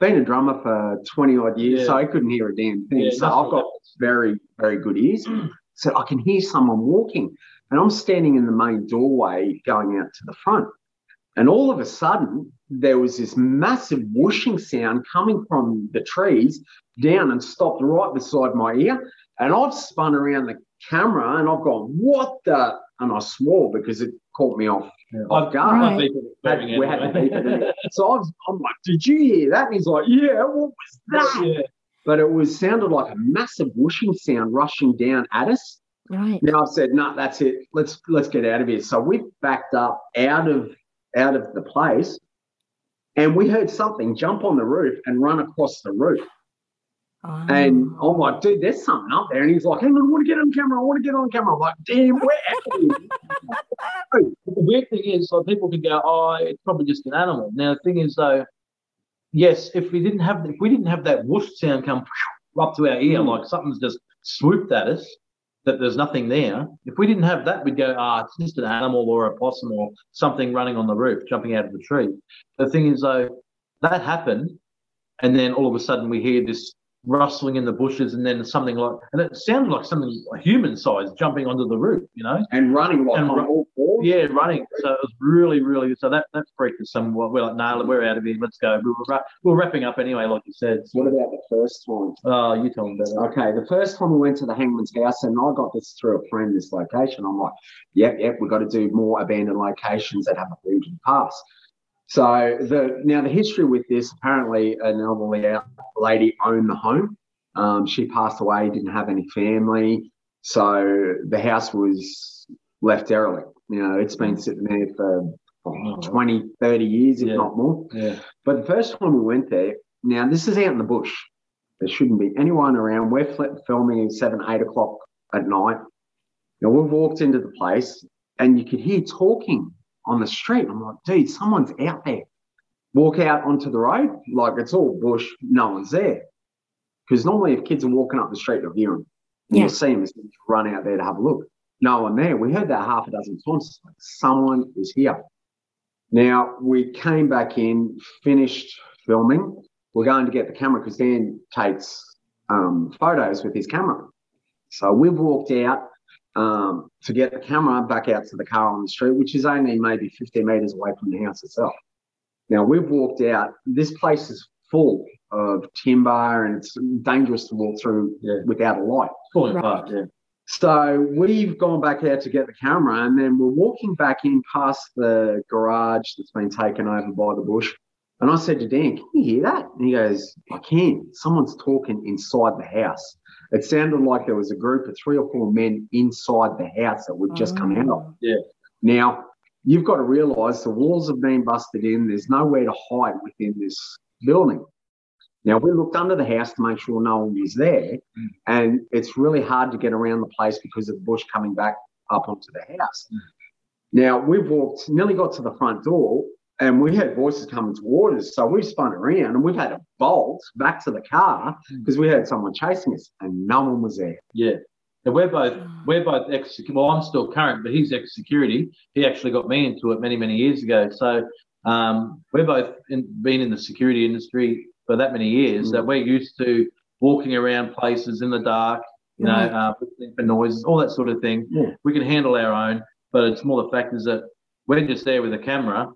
Been a drummer for 20 odd years, Yeah. so I couldn't hear a damn thing. Yeah, so I've got happens. very, very good ears. so I can hear someone walking. And I'm standing in the main doorway going out to the front. And all of a sudden, there was this massive whooshing sound coming from the trees down and stopped right beside my ear. And I've spun around the camera and I've gone, what the? And I swore because it caught me off, Yeah. off guard. Right. I've Had- we had to beep it. So I was, I'm like, did you hear that? And he's like, yeah, what was that? yeah. But it was sounded like a massive whooshing sound rushing down at us. Right. Now I said, no, that's it. Let's let's get out of here. So we backed up out of out of the place, and we heard something jump on the roof and run across the roof. Oh. And I'm like, dude, there's something up there. And he's like, hang on, I want to get on camera. I want to get on camera. I'm like, damn, where are out of here. But the weird thing is, like, people can go, "Oh, it's probably just an animal." Now, the thing is, though, yes, if we didn't have if we didn't have that whoosh sound come up to our ear, Mm. like something's just swooped at us, that there's nothing there. If we didn't have that, we'd go, "Ah, it's just an animal or a possum or something running on the roof, jumping out of the tree." The thing is, though, that happened, and then all of a sudden we hear this rustling in the bushes, and then something like, and it sounded like something human sized jumping onto the roof, you know. And running like And on all. Yeah, running. So it was really, really. So that that freaked us somewhat. We're like, nah, we're out of here. Let's go. We were, ra- we were wrapping up anyway, like you said. What about the first time? Oh, you tell them better. Okay, the first time we went to the hangman's house, and I got this through a friend, this location. I'm like, yep, yep, we've got to do more abandoned locations that have a region past. So the now the history with this, apparently an elderly lady owned the home. Um, she passed away, didn't have any family, so the house was left derelict. You know, it's been sitting there for oh, 20, 30 years, if Yeah. not more. Yeah. But the first time we went there, now this is out in the bush. There shouldn't be anyone around. We're fl- filming at seven, eight o'clock at night. Now we've walked into the place and you could hear talking on the street. I'm like, dude, someone's out there. Walk out onto the road, like it's all bush, no one's there. Because normally, if kids are walking up the street, you'll hear them. And Yeah. You'll see them as you run out there to have a look. No one there. We heard that half a dozen times. It's like, someone is here. Now we came back in, finished filming. We're going to get the camera because Dan takes um, photos with his camera. So we've walked out um, to get the camera back out to the car on the street, which is only maybe 50 meters away from the house itself. Now we've walked out. This place is full of timber and it's dangerous to walk through Yeah. without a light. Falling Right. Yeah. So we've gone back out to get the camera, and then we're walking back in past the garage that's been taken over by the bush. And I said to Dan, Can you hear that? And he goes, I can. Someone's talking inside the house. It sounded like there was a group of three or four men inside the house that would just come out of. Yeah. Now, you've got to realize the walls have been busted in. There's nowhere to hide within this building. Now, we looked under the house to make sure no one was there, mm. and it's really hard to get around the place because of the bush coming back up onto the house. Mm. Now, we've walked, nearly got to the front door, and we had voices coming toward us. So we've spun around and we've had to bolt back to the car mm. because we heard someone chasing us, and no one was there. Yeah. And we're both hmm. we're both ex. Well, I'm still current, but he's ex security. He actually got me into it many many years ago. So um, we're both in, been in the security industry for that many years Mm. that we're used to walking around places in the dark, you know, uh, listening for noises, all that sort of thing. Yeah. We can handle our own, but it's more the fact is that we're just there with a camera,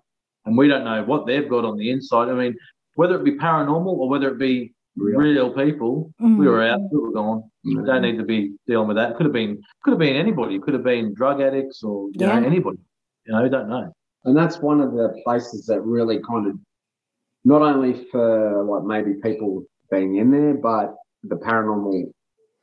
and we don't know what they've got on the inside. I mean, whether it be paranormal or whether it be Real. real people, Mm. we were out, we were gone. Mm. Don't need to be dealing with that. Could have been, could have been anybody. Could have been drug addicts or you Yeah. know anybody. You know, don't know. And that's one of the places that really kind of, not only for like maybe people being in there, but the paranormal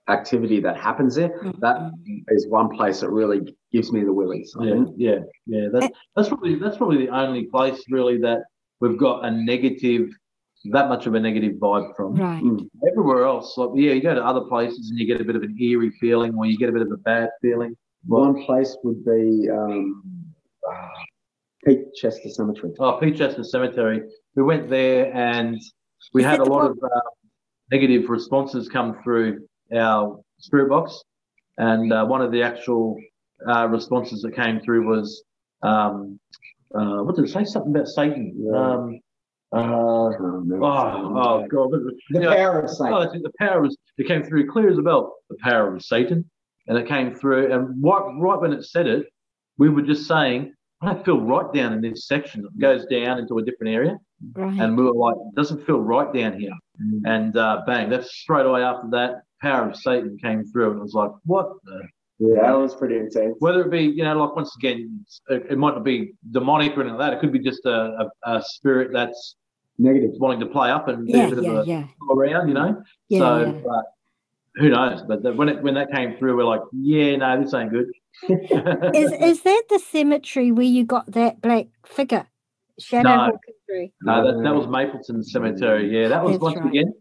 activity that happens there. That is one place that really gives me the willies. I Yeah, think. yeah, yeah. That, that's probably that's probably the only place really that we've got a negative, that much of a negative vibe from. Right. Mm. Everywhere else, like yeah, you go to other places and you get a bit of an eerie feeling, or you get a bit of a bad feeling. One place would be um, uh, Peachester Cemetery. Oh, Peachester Cemetery. We went there and we Is had a lot one- of uh, negative responses come through our spirit box. And uh, one of the actual uh, responses that came through was, um, uh, what did it say? Something about Satan. Yeah. Um, uh, I can't remember. oh, oh, God. the Anyway, power of Satan. Oh, I think the power was, it came through clear as a bell. The power of Satan. and it came through. And right, right when it said it, we were just saying, I don't feel right down in this section. It goes down into a different area. Right. And we were like, it doesn't feel right down here. Mm. And uh, bang, that's straight away after that, power of Satan came through. And it was like, what the? Yeah, that was pretty intense. Whether it be, you know, like once again, it, it might not be demonic or anything like that. It could be just a, a, a spirit that's Negative. wanting to play up and yeah, do a bit yeah, of a yeah, around, you know. yeah, so, yeah. but who knows? But the, when it when that came through, we're like, yeah, no, this ain't good. Is is that the cemetery where you got that black figure? Shadow No. walking through. no, that, that was Mapleton Cemetery. Yeah, that was That's once right. again.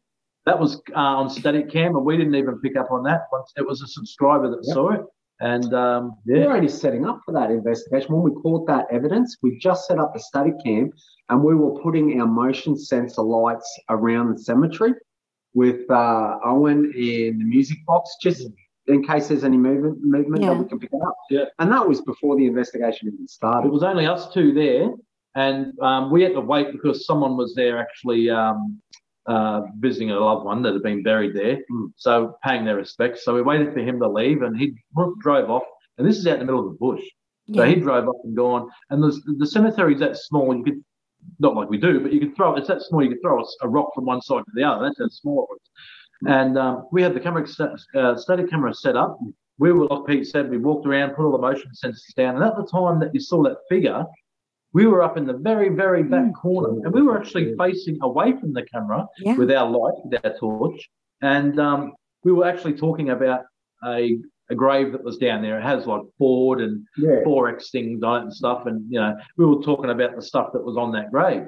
That was uh, on static cam, and we didn't even pick up on that. Once it was a subscriber that Yep. saw it, and um, We yeah, were only setting up for that investigation. When we caught that evidence, we just set up the static cam and we were putting our motion sensor lights around the cemetery with uh, Owen in the music box, just in case there's any movement, movement Yeah. that we can pick it up. Yeah. And that was before the investigation even started. it was only us two there, and um, we had to wait because someone was there actually um, uh, visiting a loved one that had been buried there, Mm. so paying their respects. So we waited for him to leave, and he drove off. And this is out in the middle of the bush. So he drove up and gone. And the, the cemetery's that small, you could, not like we do, but you can throw, it's that small, you can throw a, a rock from one side to the other. That's how small it was. And um, we had the camera, uh, static camera set up. We were, like Pete said, we walked around, put all the motion sensors down. And at the time that you saw that figure, we were up in the very, very back Mm. corner. And we were actually facing away from the camera Yeah. with our light, with our torch. And um, we were actually talking about a, a grave that was down there. It has like Ford and Yeah. forex things on it and stuff. And you know, we were talking about the stuff that was on that grave.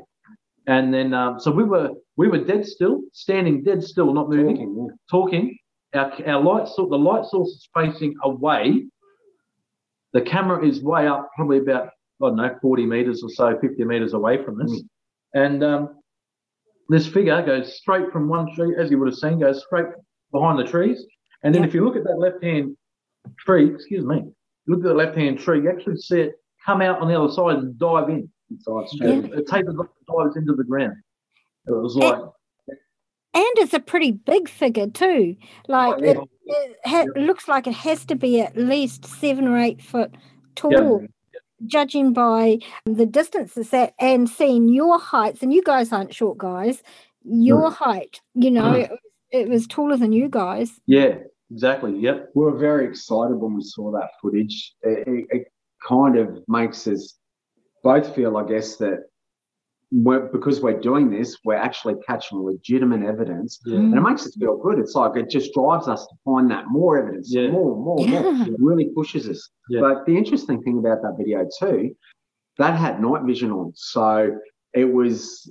And then, um, so we were we were dead still, standing dead still, not moving, Talking, talking. Our our light source, the light source is facing away. The camera is way up, probably about I don't know, forty meters or so, fifty meters away from us. And um, this figure goes straight from one tree, as you would have seen, goes straight behind the trees. And then Yeah. if you look at that left hand tree, excuse me, look at the left hand tree, you actually see it come out on the other side and dive in. Inside straight. It, tapers off and dives into the ground. It was like, And it's a pretty big figure too. Like Oh, yeah. it, it ha- looks like it has to be at least seven or eight foot tall, judging by the distances it's at and seeing your heights. And you guys aren't short guys. Your height, you know, Mm. it, it was taller than you guys. yeah, exactly. Yep. We were very excited when we saw that footage. It, it, it kind of makes us both feel, I guess, that we're, because we're doing this, we're actually catching legitimate evidence. Yeah. And it makes us feel good. It's like it just drives us to find that more evidence, Yeah. more, more, more. It really pushes us. Yeah. But the interesting thing about that video too, that had night vision on. So it was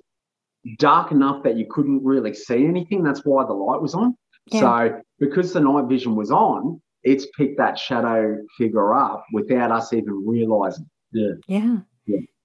dark enough that you couldn't really see anything. That's why the light was on. Yeah. So because the night vision was on, it's picked that shadow figure up without us even realizing. Yeah. Yeah.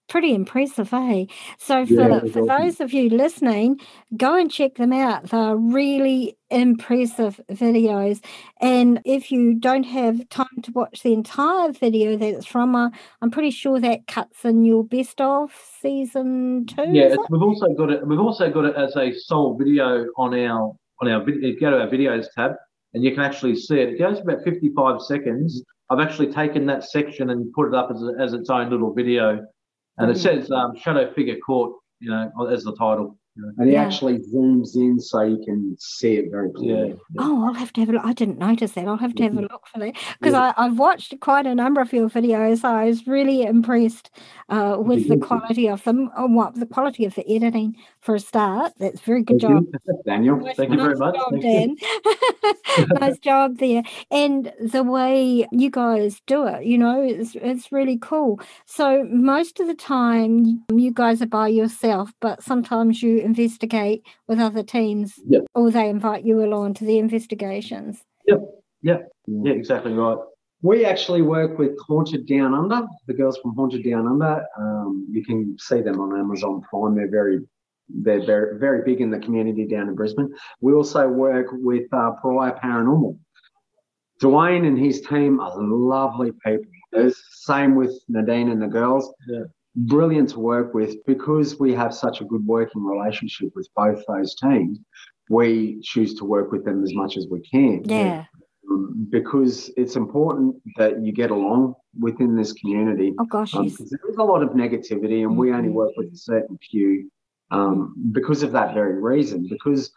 Pretty impressive, eh? So for, Yeah, for awesome. those of you listening, go and check them out. They're really impressive videos. And if you don't have time to watch the entire video that's from, uh, I'm pretty sure that cuts in your best of season two. Yeah, is we've also got it. We've also got it as a sole video on our on our video. Go to our videos tab, and you can actually see it. It goes about fifty five seconds. I've actually taken that section and put it up as, a, as its own little video, and it Mhm. says um, "Shadow Figure Caught," you know, as the title. You know. And he Yeah. actually zooms in so you can see it very Yeah, clearly. Oh, I'll have to have a look. I didn't notice that. I'll have to have a look for that because I've watched quite a number of your videos. I was really impressed uh, with the quality of them. Oh, what the quality of the editing for a start. That's very good job. You, Daniel. Nice- Thank you very much. job, Thank Dan. nice job there. And the way you guys do it, you know, it's, it's really cool. So most of the time you guys are by yourself, but sometimes you investigate with other teams Yep. or they invite you along to the investigations. Yeah, yeah, exactly right. We actually work with Haunted Down Under, the girls from Haunted Down Under. Um, you can see them on Amazon Prime. They're very, they're very, very big in the community down in Brisbane. We also work with uh, Pariah Paranormal. Dwayne and his team are lovely people. The Same with Nadine and the girls. Yeah. Brilliant to work with because we have such a good working relationship with both those teams. We choose to work with them as much as we can. Yeah. um, because it's important that you get along within this community. Oh gosh, Um, yes. there is a lot of negativity, and we only Mhm. work with a certain few um, because of that very reason. Because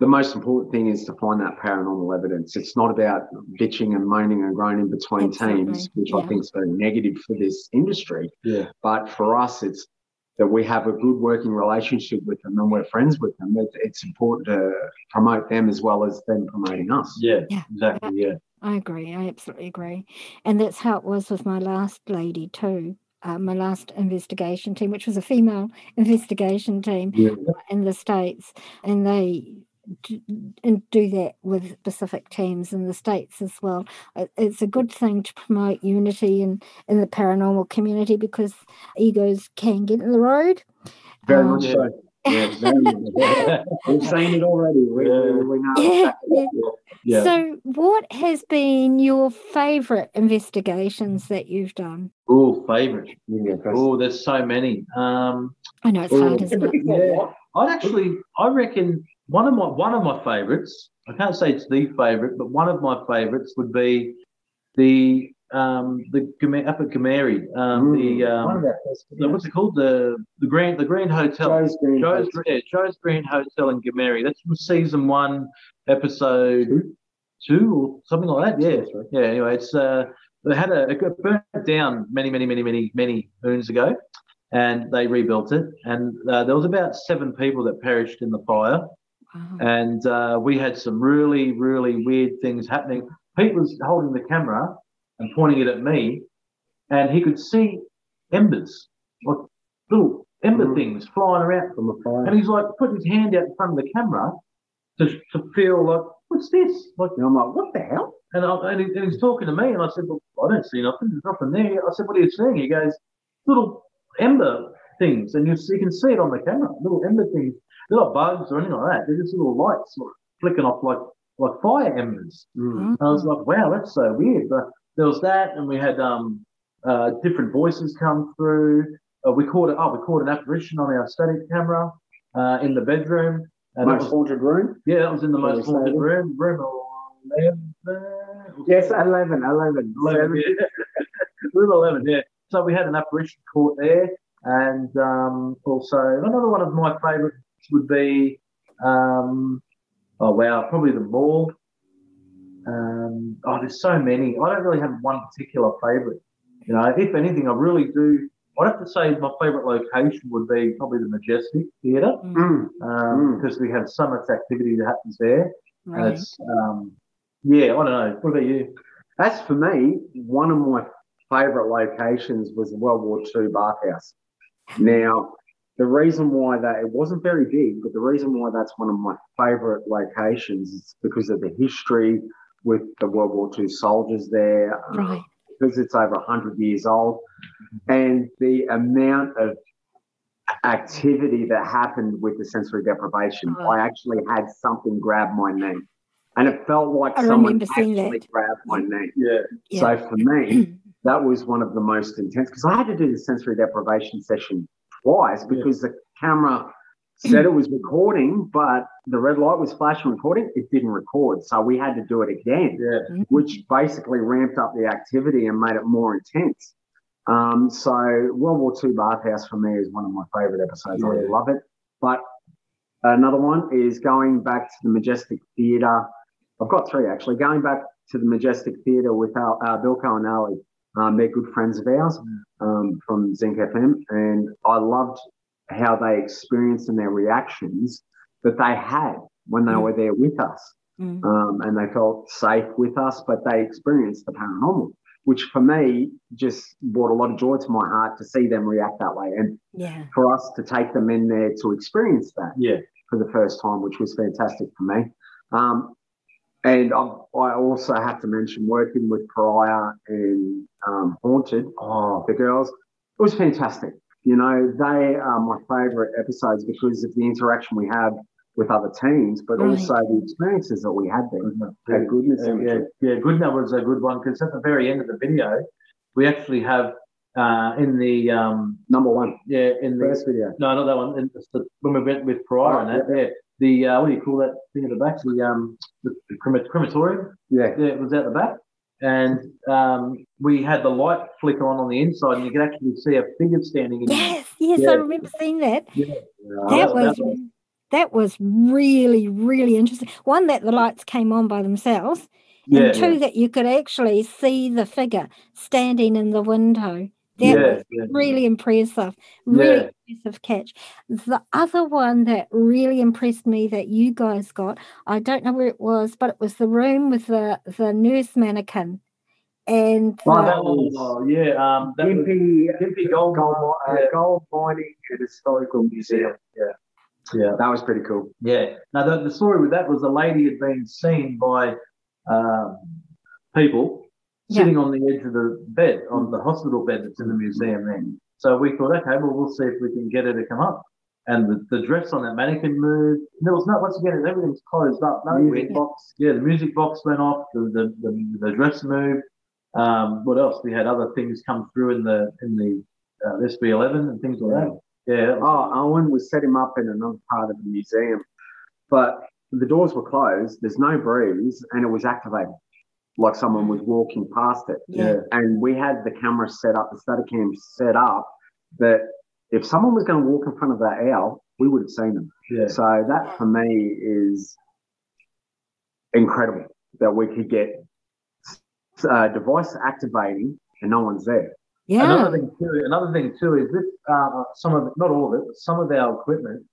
the most important thing is to find that paranormal evidence. It's not about bitching and moaning and groaning between Absolutely, teams, which yeah. I think is very negative for this industry. Yeah. But for us, it's that we have a good working relationship with them and we're friends with them. It, it's important to promote them as well as them promoting us. Yeah, Yeah. exactly. Yeah. I agree. I absolutely agree. And that's how it was with my last lady too. Uh, my last investigation team, which was a female investigation team Yeah. in the states, and they d- and do that with specific teams in the states as well. It's a good thing to promote unity in in the paranormal community because egos can get in the road. Very Um, much so. Yeah, very. We've seen it already. We, we, we know. Yeah, yeah. Yeah. So, what has been your favourite investigations that you've done? Oh, favorite. Yeah, Oh, there's so many. Um, I know it's Oh. hard, isn't it? Yeah. I'd actually, I reckon one of my one of my favourites. I can't say it's the favourite, but one of my favourites would be the um the up at Gameri, um the Mm, um the, what's it called the the Grand the Grand Hotel. Joe's Grand Joe's, Hotel. yeah, Joe's Green Hotel in Gameri. That's from season one, episode Two? two or something like that. Yeah, or yeah. Anyway, it's uh, they had a it got burnt down many, many, many, many, many moons ago, and they rebuilt it. And uh, there was about seven people that perished in the fire, Wow. and uh, we had some really, really weird things happening. Pete was holding the camera and pointing it at me, and he could see embers, like little ember Mm. things flying around. From a fire. And he's like putting his hand out in front of the camera to, to feel like, what's this? Like, and I'm like, what the hell? and, I, and, he, and he's talking to me, and I said, well, I don't see nothing. There's nothing there. I said, what are you seeing? He goes, little ember things, and you, see, you can see it on the camera. Little ember things. They're not bugs or anything like that. They're just little lights sort of flicking off like like fire embers. Mm. And I was like, wow, that's so weird. But there was that, and we had um, uh, different voices come through. Uh, we caught it. Oh, we caught an apparition on our static camera uh, in the bedroom. And Most was, haunted room? yeah, that was in the Shall most haunted that? room. Room eleven. Yes, 11, 11. 11, yeah. room eleven. Yeah. So we had an apparition caught there, and um, also another one of my favourites would be, um, oh wow, probably the mall. Um, oh, there's so many. I don't really have one particular favourite. You know, if anything, I really do. I'd have to say my favourite location would be probably the Majestic Theatre Mm. um, because we have so much activity that happens there. And Right. it's, um, yeah, I don't know. What about you? That's for me, one of my favourite locations was the World War II bathhouse. Now, the reason why that it wasn't very big, but the reason why that's one of my favourite locations is because of the history with the World War II soldiers there. um, Right. because it's over 100 years old and the amount of activity that happened with the sensory deprivation Oh. i actually had something grab my knee and it felt like I someone remember seeing actually that. grabbed my knee Yeah. Yeah. so for me that was one of the most intense because i had to do the sensory deprivation session twice because the camera said it was recording but the red light was flashing recording it didn't record so we had to do it again Yeah. which basically ramped up the activity and made it more intense. Um, so World War II Bathhouse for me is one of my favourite episodes. I Yeah. love it. But another one is going back to the Majestic Theatre. I've got three actually. Going back to the Majestic Theatre with our, uh, Bilko and Ali. Um, they're good friends of ours um, from Zinc FM, and I loved how they experienced and their reactions that they had when they Mm. were there with us Mm. um, and they felt safe with us, but they experienced the paranormal, which for me just brought a lot of joy to my heart to see them react that way and Yeah. for us to take them in there to experience that Yeah. for the first time, which was fantastic for me. Um, and I, I also have to mention working with Pariah and um, Haunted, Oh, the girls, it was fantastic. You know, they are my favourite episodes because of the interaction we have with other teams, but Right. also the experiences that we had there. yeah, goodness yeah, yeah, it. yeah. Good number is a good one because at the very end of the video, we actually have uh, in the um, Number one, yeah in the first video. no not that one in the, when we went with Pariah and that yeah the uh, what do you call that thing at the back? The um the, the crematorium. Yeah. Yeah, it was out the back, and um, we had the light flick on on the inside, and you could actually see a figure standing in. Yes, yes, Yeah. I remember seeing that. Yeah. That that- was that that was really really interesting. One that the lights came on by themselves, Yeah, and two that you could actually see the figure standing in the window. That yeah, was yeah. really impressive. Really Yeah. impressive catch. The other one that really impressed me that you guys got, I don't know where it was, but it was the room with the the nurse mannequin. And Oh, that was- Oh, yeah. Um, that was Gympie Gympie Gold. Gold, uh, yeah. Gold Mining and Historical Museum. Yeah, yeah. That was pretty cool. Yeah. Now the, the story with that was the lady had been seen by um, people Yeah. sitting on the edge of the bed, on the hospital bed that's in the museum there. So we thought, okay, well we'll see if we can get her to come up. And the, the dress on that mannequin moved. There was no once again everything's closed up. No Music we- box. yeah, the music box went off. The the, the, the dress moved. Um, what else? We had other things come through in the in the uh, SB11 and things like that. Yeah. that Oh, Owen was set him up in another part of the museum, but the doors were closed. There's no breeze, and it was activated, like someone was walking past it. yeah. And we had the camera set up, the study cam set up, that if someone was going to walk in front of that owl, we would have seen them. yeah. So that for me is incredible that we could get uh, device activating and no one's there. Yeah. Another thing too. Another thing too is this. Uh, some of not all of it, but some of our equipment.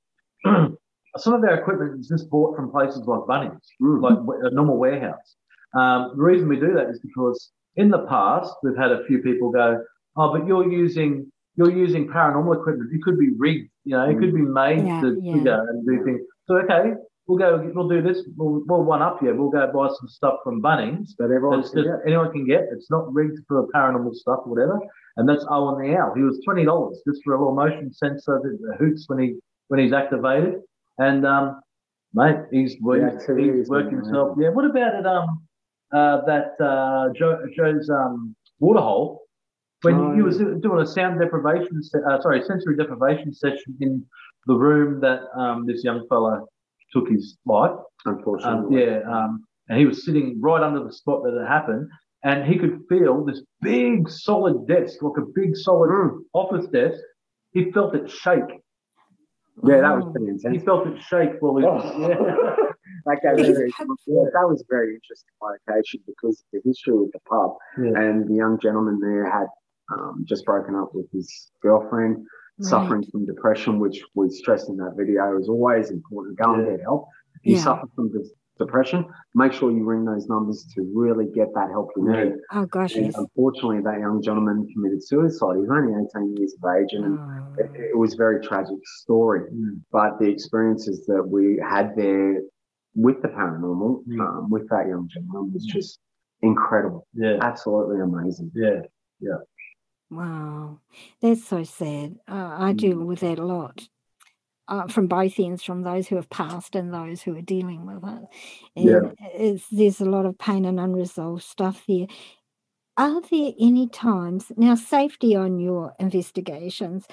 some of our equipment is just bought from places like Bunnings, Mm. like a normal warehouse. Um, the reason we do that is because in the past we've had a few people go, "Oh, but you're using you're using paranormal equipment. It could be rigged. You know, it could be made Yeah, to yeah. figure and do things." So okay, we'll go. We'll do this. We'll, we'll one up you. We'll go buy some stuff from Bunnings That everyone it's just anyone can get. It's not rigged for paranormal stuff or whatever. And that's Owen the Owl. He was twenty dollars just for a little motion sensor that hoots when he when he's activated. And um, mate, he's worked, Yeah, two he's years, worked man. himself. Yeah. What about it? Um, uh, that uh, Joe, Joe's um waterhole when Oh, he was doing a sound deprivation, uh, sorry, sensory deprivation session in the room that um this young fella took his life. Um, unfortunately. yeah, um, and he was sitting right under the spot that it happened, and he could feel this big solid desk, like a big solid Mm. office desk. He felt it shake. Yeah, that was Oh. pretty He felt it shake while he. Oh. Yeah. That gave Yes. very, yeah, that was a very interesting location because of the history with the pub Yeah. and the young gentleman there had um, just broken up with his girlfriend, suffering from depression, which we stressed in that video is always important. Go and get help. If you Yeah. suffer from this depression, make sure you ring those numbers to really get that help you need. Oh gosh, And yes. unfortunately, that young gentleman committed suicide. He was only 18 years of age, and Oh. it, it was a very tragic story. Mm. But the experiences that we had there with the paranormal, Mm. um, with that young gentleman, was just incredible. Yeah. Absolutely amazing. Yeah. Yeah. Wow, that's so sad. Uh, I deal with that a lot. Uh, from both ends, from those who have passed and those who are dealing with it. And Yeah. it's, there's a lot of pain and unresolved stuff there. Are there any times, now, safety on your investigations,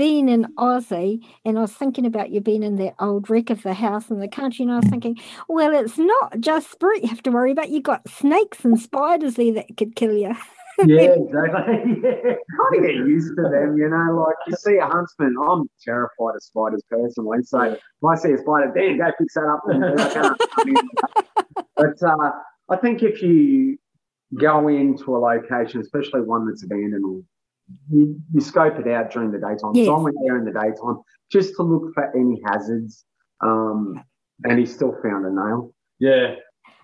being in Aussie, and I was thinking about you being in that old wreck of the house in the country, and I was thinking, well, it's not just spirit you have to worry about. You've got snakes and spiders there that could kill you. Yeah. Exactly. yeah. Kind of get used to them, you know. Like you see a huntsman, I'm terrified of spiders personally. So if I see a spider, Dan, go fix that up. for. I can't. But uh, I think if you go into a location, especially one that's abandoned, you, you scope it out during the daytime. Yes. So I went there in the daytime just to look for any hazards. Um, and he still found a nail. Yeah.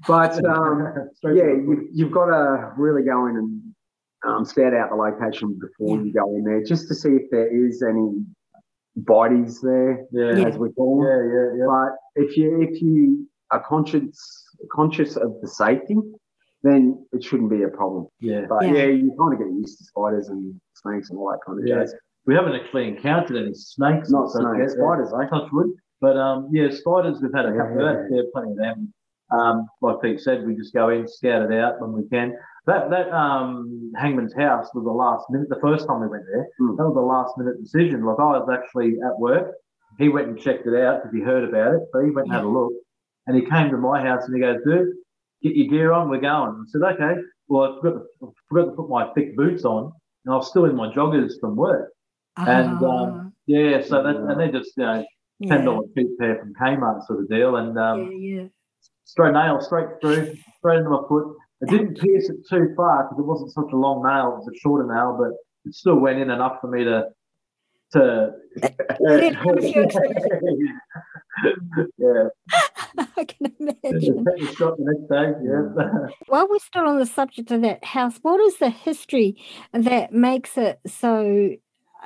But um, yeah, you, you've got to really go in and um, scout out the location before you go in there, just to see if there is any bodies there, Yeah. Yeah. as we call them. Yeah. Yeah. Yeah. But if you if you are conscious conscious of the safety, then it shouldn't be a problem. Yeah. But Yeah. yeah, you kind of get used to spiders and snakes and all that kind of Yeah. jazz. We haven't actually encountered any snakes. Not and stuff snakes, yet. spiders, eh? touch wood. But um, yeah, spiders. We've had a couple Yeah. of that. Yeah, plenty of them. Um, like Pete said, we just go in, scout it out when we can. That that um, Hangman's house was the last minute. The first time we went there, Hmm. that was the last minute decision. Like I was actually at work, he went and checked it out because he heard about it. So he went and had a look. And he came to my house and he goes, dude, get your gear on, we're going. I said, okay. Well, I forgot, to, I forgot to put my thick boots on and I was still in my joggers from work. And Ah, um, yeah, so that, and they're just, you know, $10 yeah, cheap pair from Kmart sort of deal. And um, yeah, yeah. straight nail straight through, straight into my foot. It didn't pierce it too far because it wasn't such a long nail; it was a shorter nail, but it still went in enough for me to to. yeah, I can imagine. shot the next day. Yeah, While we're still on the subject of that house, what is the history that makes it so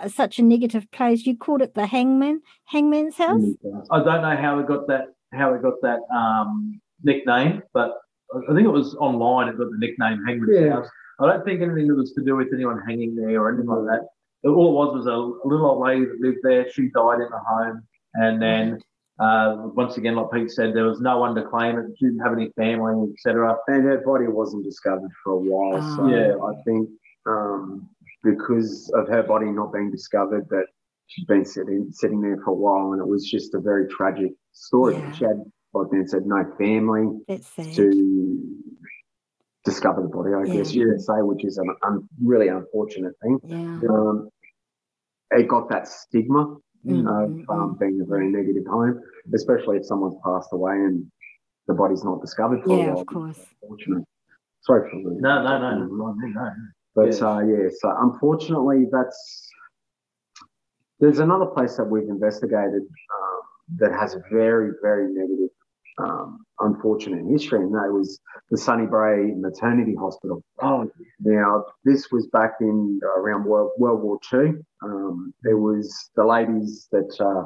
uh, such a negative place? You called it the Hangman Hangman's house. I don't know how it got that how it got that um, nickname, but I I think it was online. It got the nickname Hangman's Yeah. House. I don't think anything that was to do with anyone hanging there or anything like that. All it was was a, a little old lady that lived there. She died in the home, and then uh, once again, like Pete said, there was no one to claim it. She didn't have any family, etc. and her body wasn't discovered for a while. So Ah. Yeah. I think um, because of her body not being discovered, that she'd been sitting sitting there for a while, and it was just a very tragic story. Yeah. She had, like Dan said, no family to discover the body. I Yeah. guess you could say, which is a un, really unfortunate thing. Yeah. Um, it got that stigma Mm, of mm, um, being a very negative home, especially if someone's passed away and the body's not discovered for a Yeah, while. of course. Unfortunate. Sorry for the No, no, no, no, no. But Yeah. uh, yeah, so unfortunately, that's there's another place that we've investigated um, that has a very, very negative, um, unfortunate history, and that was the Sunnybray Maternity Hospital. Oh, Now, this was back in uh, around World, World War II. Um, there was the ladies that uh,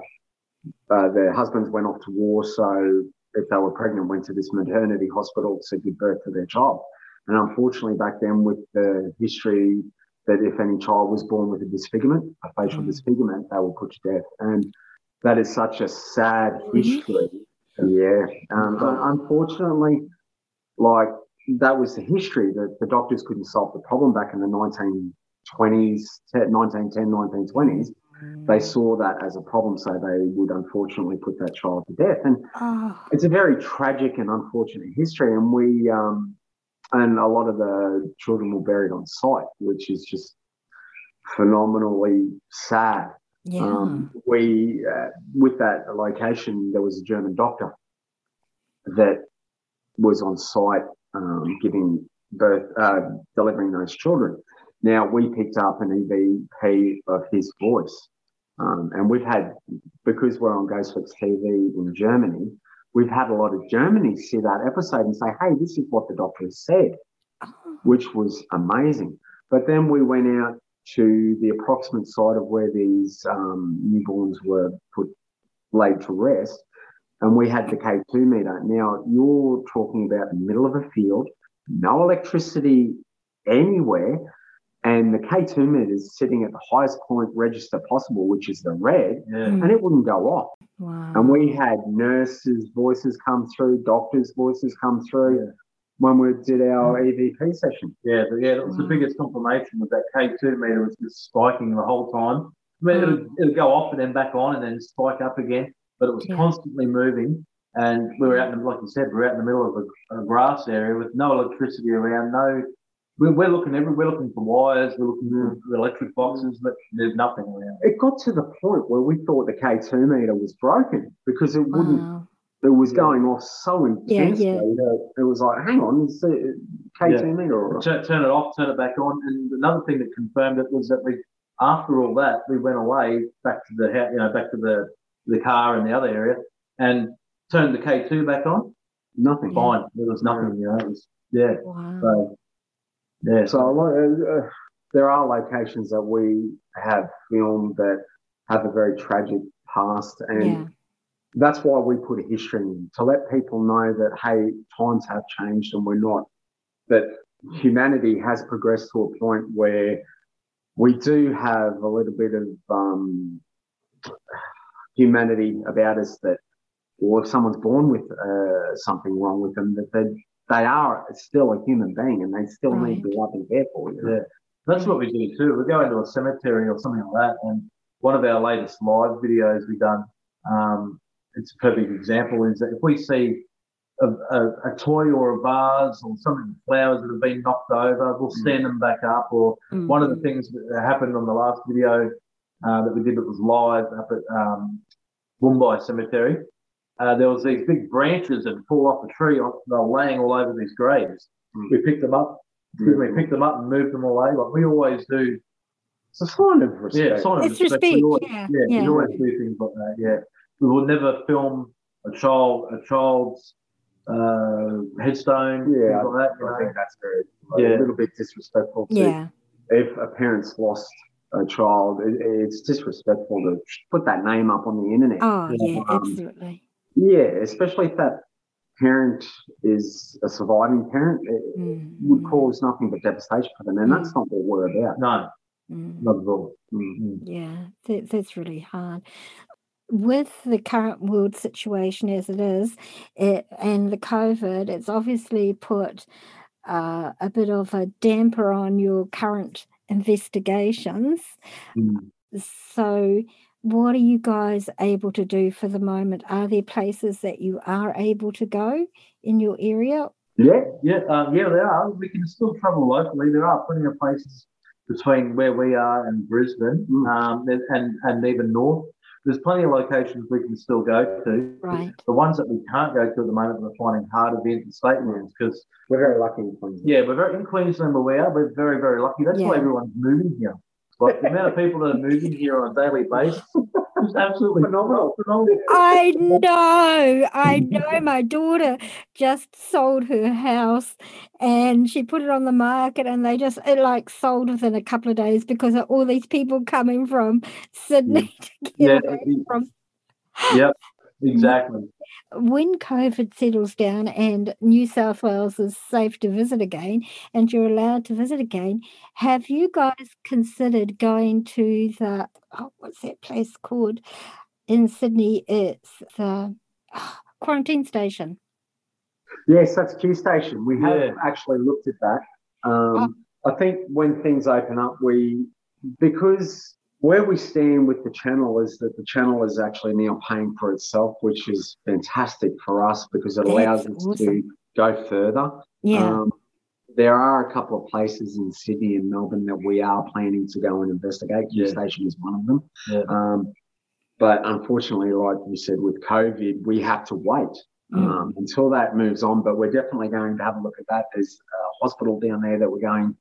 uh, their husbands went off to war, so if they were pregnant, went to this maternity hospital to give birth to their child. And unfortunately, back then, with the history that if any child was born with a disfigurement, a facial Mm. disfigurement, they were put to death. And that is such a sad history. Yeah. Um, but unfortunately, like that was the history that the doctors couldn't solve the problem back in the 1920s, 1910, 1920s. They saw that as a problem, so they would unfortunately put that child to death. And Oh, it's a very tragic and unfortunate history. And we, um, and a lot of the children were buried on site, which is just phenomenally sad. Yeah. Um, we, uh, with that location, there was a German doctor that was on site um, giving birth, uh, delivering those children. Now we picked up an EVP of his voice, um, and we've had because we're on Ghostflix TV in Germany, we've had a lot of Germany see that episode and say, "Hey, this is what the doctor said," Oh, which was amazing. But then we went out to the approximate site of where these um, newborns were put laid to rest, and we had the K2 meter. Now you're talking about the middle of a field, no electricity anywhere, and the K2 meter is sitting at the highest point register possible, which is the red, yeah. and it wouldn't go off. wow. And we had nurses' voices come through, doctors' voices come through when we did our EVP session. Yeah, but yeah, that was the mm. biggest confirmation was that K2 meter was just spiking the whole time. I mean, it'll, mm. it'll go off and then back on and then spike up again, but it was Yeah. constantly moving. And we were out in, the, like you said, we we're out in the middle of a, a grass area with no electricity around, no. We're, we're looking every, we're looking for wires, we're looking for mm. electric boxes, but there's nothing around. It got to the point where we thought the K2 meter was broken because it wouldn't, Wow. It was going off so intensely yeah. that it was like, hang on, is the K2 Yeah. meter all right? Turn, turn it off, turn it back on. And another thing that confirmed it was that we, after all that, we went away back to the house, you know, back to the the car in the other area, and turned the K two back on. Nothing. Fine, there was nothing. You know, it was yeah. Wow. So yeah, So uh, uh, there are locations that we have filmed that have a very tragic past, and yeah. That's why we put a history in to let people know that hey, times have changed and we're not that humanity has progressed to a point where we do have a little bit of um, humanity about us that, or if someone's born with uh, something wrong with them, that they they are still a human being and they still Right. need the love and care for. You? Yeah. That's what we do too. We go into a cemetery or something like that, and one of our latest live videos we done, Um, it's a perfect example is that if we see a, a, a, toy or a vase or something flowers that have been knocked over, we'll mm. stand them back up. Or mm-hmm. one of the things that happened on the last video uh, that we did that was live up at um, Mumbai Cemetery. Uh, there was these big branches that fall off a tree. They were laying all over these graves. Mm. We picked them up. Mm. We picked them up and moved them away, like we always do. It's a sign of respect. Yeah, sign of it's respect. respect. Always, yeah, yeah, yeah, we always do things like that. Yeah, we will never film a child, a child's uh, headstone. Yeah, like that, I, think that's very like, yeah. a little bit disrespectful. Too. Yeah, if a parent's lost a child, it, it's disrespectful to put that name up on the internet. Oh yeah, um, absolutely. Yeah, especially if that parent is a surviving parent, it mm. would cause nothing but devastation for them, and mm. that's not what we're about. No, mm. not at all. Mm-hmm. Yeah, that, that's really hard with the current world situation as it is, it, and the COVID, it's obviously put uh, a bit of a damper on your current investigations. Mm. So, what are you guys able to do for the moment? Are there places that you are able to go in your area? Yeah, yeah, um, yeah, there are. We can still travel locally. There are plenty of places between where we are and Brisbane, mm. um, and and even north there's plenty of locations we can still go to. Right. The ones that we can't go to at the moment, we're finding hard to be in state lands because we're very lucky in Queensland. Yeah, we're very in Queensland where we are. We're very, very lucky. That's yeah. why everyone's moving here. Like the amount of people that are moving here on a daily basis is absolutely phenomenal. phenomenal. I know, I know. My daughter just sold her house and she put it on the market and they just it like sold within a couple of days because of all these people coming from Sydney to get yeah, from. Yep, exactly when COVID settles down and New South Wales is safe to visit again and you're allowed to visit again, have you guys considered going to the, oh, what's that place called in Sydney? It's the oh, quarantine station. Yes, that's Q Station. We have yeah. actually looked at that. Um, oh. I think when things open up, we, because where we stand with the channel is that the channel is actually now paying for itself, which is fantastic for us because it allows That's us awesome. to go further. Yeah. Um, there are a couple of places in Sydney and Melbourne that we are planning to go and investigate. Yeah. Station is one of them. Yeah. Um, but unfortunately, like you said, with COVID, we have to wait mm. um, until that moves on. But we're definitely going to have a look at that. There's a hospital down there that we're going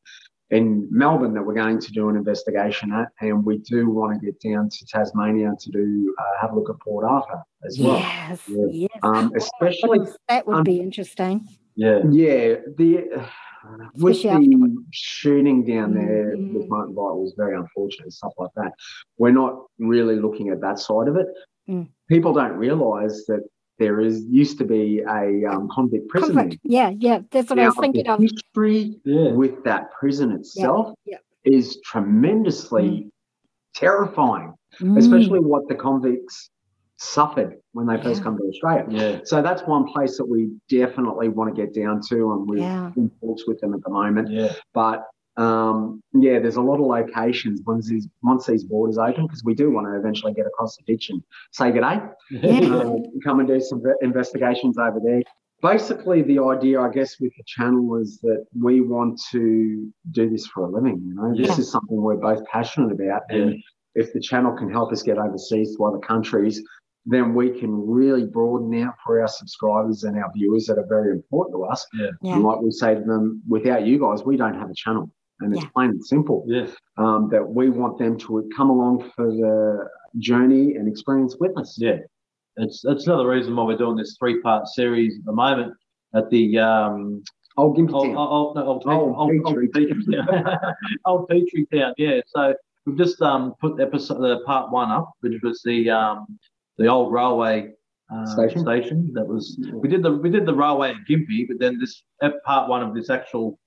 in Melbourne that we're going to do an investigation at, and we do want to get down to Tasmania to do uh, have a look at Port Arthur as well. Yes, yeah. yes. Um, especially that would um, be interesting. Yeah, yeah. The with the shooting down there mm-hmm. with Martin Bryant was very unfortunate and stuff like that. We're not really looking at that side of it. Mm. People don't realise that there is used to be a um, convict prison. Convict. Yeah, yeah, that's what now, I was thinking the of. History yeah. with that prison itself yeah, yeah. is tremendously mm. terrifying, mm. especially what the convicts suffered when they first come to Australia. Yeah. So that's one place that we definitely want to get down to, and we're in talks with them at the moment. Yeah. But um, yeah, there's a lot of locations once these once these borders open because we do want to eventually get across the ditch and say good day, yeah. um, come and do some investigations over there. Basically, the idea, I guess, with the channel is that we want to do this for a living. You know, yeah. this is something we're both passionate about, yeah. and if the channel can help us get overseas to other countries, then we can really broaden out for our subscribers and our viewers that are very important to us. Yeah. yeah. And like we say to them, without you guys, we don't have a channel and it's yeah. plain and simple. Yeah. Um, that we want them to come along for the journey and experience with us. Yeah, it's that's another reason why we're doing this three part series at the moment at the um, old Gympie Town. Old, old, old, old, old, old, Petrie Town. old Petrie Town. Yeah. So we've just um, put episode the part one up, which was the um, the old railway. Uh, station. station that was we did the we did the railway at Gympie, but then this part one of this actual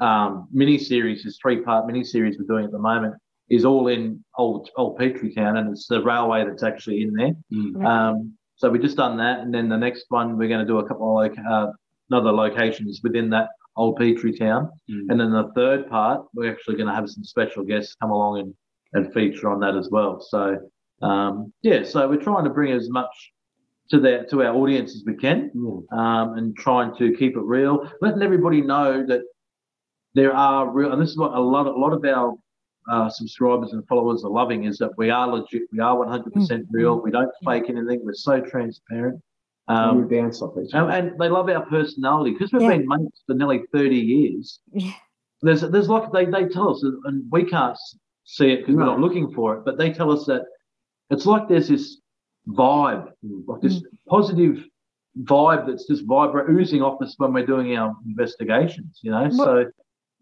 um, mini series, this three part mini series we're doing at the moment, is all in old old Petrie Town, and it's the railway that's actually in there. Mm. Um, so we just done that, and then the next one we're going to do a couple of uh, another locations within that old Petrie Town, mm. and then the third part we're actually going to have some special guests come along and and feature on that as well. So um, yeah, so we're trying to bring as much to that to our audience as we can, um, and trying to keep it real, letting everybody know that there are real, and this is what a lot, a lot of our uh, subscribers and followers are loving is that we are legit, we are 100% Mm. real, we don't fake anything, we're so transparent. Um, we bounce off each and, other. and they love our personality because we've Yeah. been mates for nearly 30 years. Yeah. There's there's like they, they tell us, and we can't see it because we're not looking for it, but they tell us that it's like there's this vibe, like this positive vibe that's just vibrant, oozing off us when we're doing our investigations, you know? So,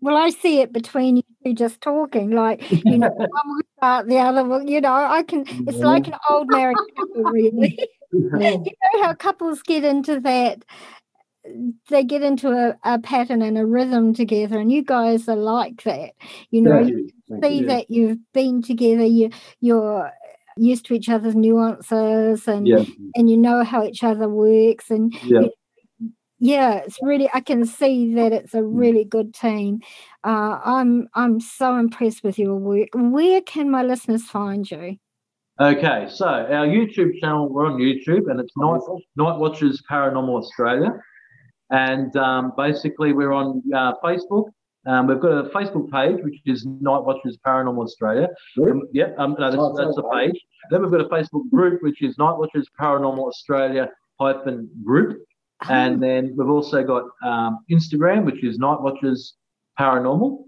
Well, I see it between you two just talking, like you know, one will start, the other will, you know, I can. It's like an old married couple, really. you know how couples get into that. They get into a, a pattern and a rhythm together, and you guys are like that. You know, Thank you. Thank see you. that you've been together. You you're used to each other's nuances, and yeah, and you know how each other works, and yeah. you yeah it's really i can see that it's a really good team uh, i'm i'm so impressed with your work where can my listeners find you Okay, so our YouTube channel, we're on YouTube, and it's Night, Night Watchers Paranormal Australia. And um, basically, we're on uh, Facebook. Um, we've got a Facebook page, which is Night Watchers Paranormal Australia. Um, yeah, um, no, that's, Oh, that's the page. Then we've got a Facebook group, which is Night Watchers Paranormal Australia hyphen group. And then we've also got um, Instagram, which is Night Watchers Paranormal.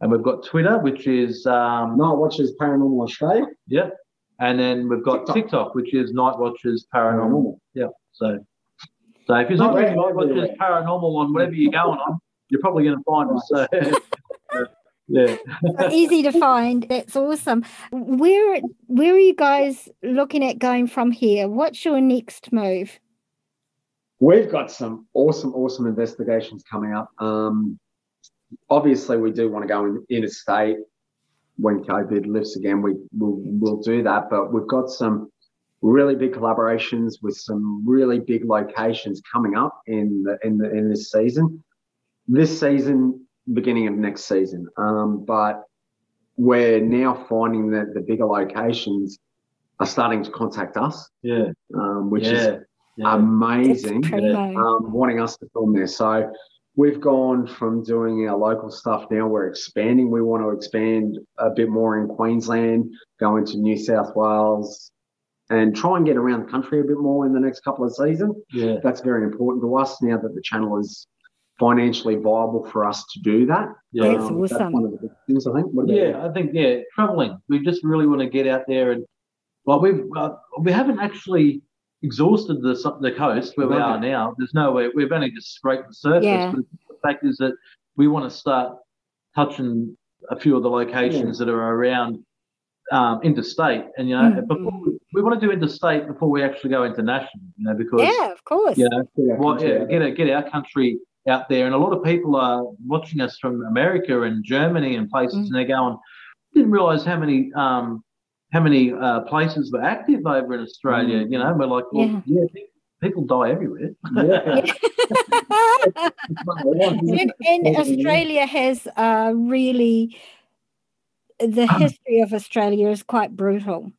And we've got Twitter, which is, um, Night Watchers Paranormal Australia. yeah. And then we've got TikTok. TikTok, which is Night Watchers Paranormal. Paranormal. Yeah. So, so if you're not reading Night Watchers Paranormal on whatever you're going on, you're probably going to find us. So, yeah. Easy to find that's awesome where where are you guys looking at going from here what's your next move We've got some awesome, awesome investigations coming up. Um, obviously, we do want to go in, interstate when COVID lifts again. We will we'll do that, but we've got some really big collaborations with some really big locations coming up in the in the in this season. This season, beginning of next season. Um, but we're now finding that the bigger locations are starting to contact us, Yeah. um, which yeah. is yeah. amazing That's um, wanting us to film there. So we've gone from doing our local stuff now, we're expanding. We want to expand a bit more in Queensland, go into New South Wales, and try and get around the country a bit more in the next couple of seasons. yeah. That's very important to us now that the channel is financially viable for us to do that. Yeah. That's Um, awesome. one of the big things, I think. What about you? Yeah, I think yeah, traveling. We just really want to get out there and well, we've uh, we haven't actually exhausted the the coast where we No. are now. There's no way we've only just scraped the surface. Yeah. But the fact is that we want to start touching a few of the locations that are around um, interstate, and you know, Mm. before we want to do interstate before we actually go international. You know, because yeah of course you know, Get our country yeah, get a, get our country out there, and a lot of people are watching us from America and Germany and places, Mm. and they're going, "Didn't realise how many um, how many uh, places were active over in Australia." Mm. You know, and we're like, "Well, Yeah. yeah, pe- people die everywhere." Yeah. and, and Australia has uh, really the history of Australia is quite brutal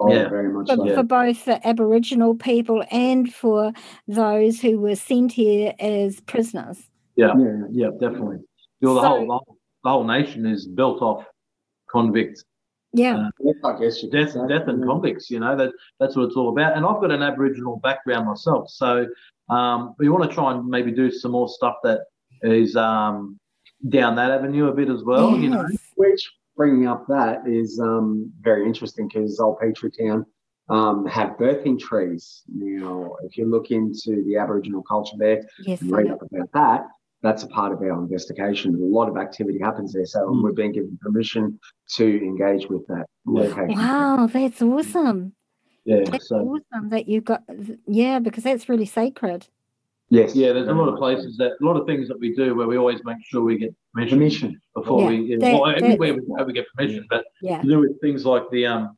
Oh, Yeah. very much for, so. for both the Aboriginal people and for those who were sent here as prisoners. Yeah. yeah, definitely. You know, the So- whole the whole the whole nation is built off convict Yeah, I guess death, say. death and convicts. You know that that's what it's all about. And I've got an Aboriginal background myself, so um, we want to try and maybe do some more stuff that is um, down that avenue a bit as well. You know, Which bringing up that is um, very interesting because Old Petrie Town um, have birthing trees. Now, if you look into the Aboriginal culture there yes, and read up about that, that's a part of our investigation. A lot of activity happens there, so Mm. we've been given permission to engage with that location. Wow, that's awesome. yeah. That's So awesome that you got, yeah, because that's really sacred. Yes. yeah, there's a lot of places that a lot of things that we do where we always make sure we get permission, Permission. before Yeah, we. Yeah, that- well, that- everywhere we go, we get permission, but Yeah. to do with things like the um,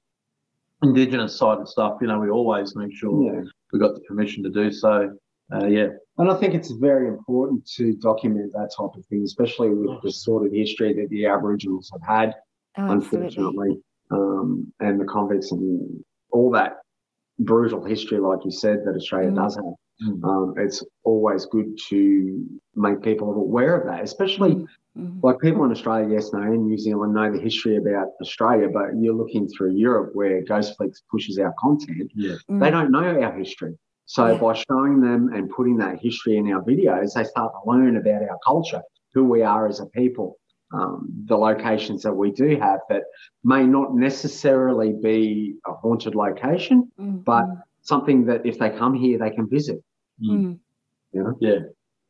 indigenous side of stuff, you know, we always make sure Yeah. we got the permission to do so. Uh, yeah, And I think it's very important to document that type of thing, especially with the sort of history that the Aboriginals have had, Oh, unfortunately. um, and the convicts and all that brutal history, like you said, that Australia mm. does have. Mm. Um, it's always good to make people aware of that, especially mm. like people in Australia, yes, no, in New Zealand know the history about Australia, but you're looking through Europe where Ghostflix pushes our content. Yeah. They don't know our history. So yeah. by showing them and putting that history in our videos, they start to learn about our culture, who we are as a people. Um, the locations that we do have that may not necessarily be a haunted location, mm-hmm. but something that if they come here, they can visit. Mm. You know? Yeah.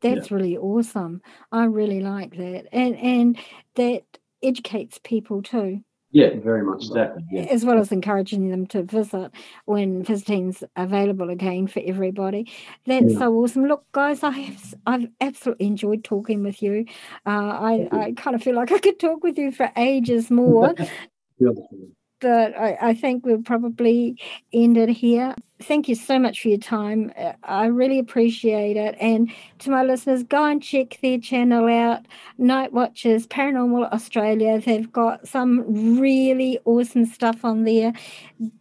That's yeah. really awesome. I really like that. And and that educates people too. Yeah, very much exactly. So. Yeah. As well as encouraging them to visit when visiting's available again for everybody. That's yeah. so awesome. Look, guys, I have I've absolutely enjoyed talking with you. Uh, I I kind of feel like I could talk with you for ages more. but I, I think we'll probably end it here thank you so much for your time. Uh, I really appreciate it. And to my listeners, go and check their channel out, Night Watchers Paranormal Australia. They've got some really awesome stuff on there.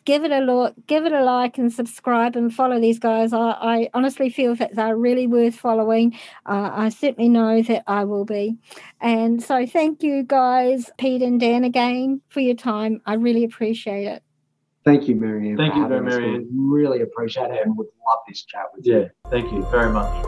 Give it a look, give it a like, and subscribe and follow these guys. I, I honestly feel that they're really worth following. Uh, I certainly know that I will be. And so, thank you guys, Pete and Dan, again for your time. I really appreciate it. Thank you, Marianne. Thank you very Marianne. Really appreciate it and would love this chat with yeah, you. Yeah, thank you very much.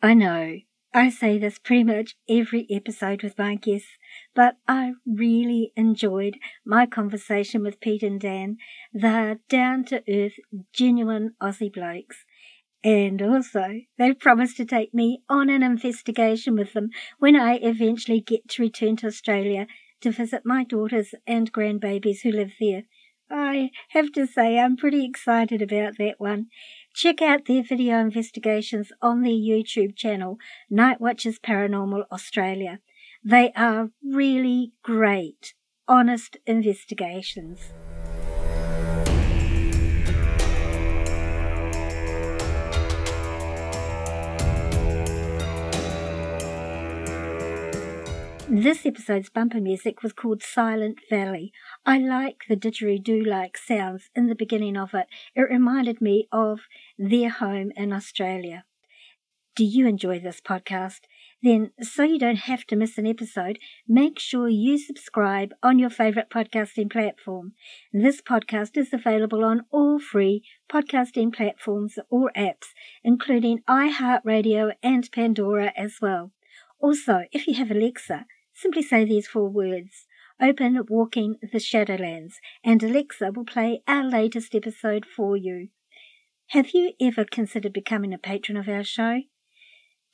I know. I say this pretty much every episode with my guests, but I really enjoyed my conversation with Pete and Dan. They're down to earth, genuine Aussie blokes. And also, they've promised to take me on an investigation with them when I eventually get to return to Australia to visit my daughters and grandbabies who live there. I have to say I'm pretty excited about that one. Check out their video investigations on their YouTube channel, Night Watchers Paranormal Australia. They are really great, honest investigations. This episode's bumper music was called Silent Valley. I like the didgeridoo like sounds in the beginning of it. It reminded me of their home in Australia. Do you enjoy this podcast? Then, so you don't have to miss an episode, make sure you subscribe on your favorite podcasting platform. This podcast is available on all free podcasting platforms or apps, including iHeartRadio and Pandora as well. Also, if you have Alexa, Simply say these four words Open Walking the Shadowlands, and Alexa will play our latest episode for you. Have you ever considered becoming a patron of our show?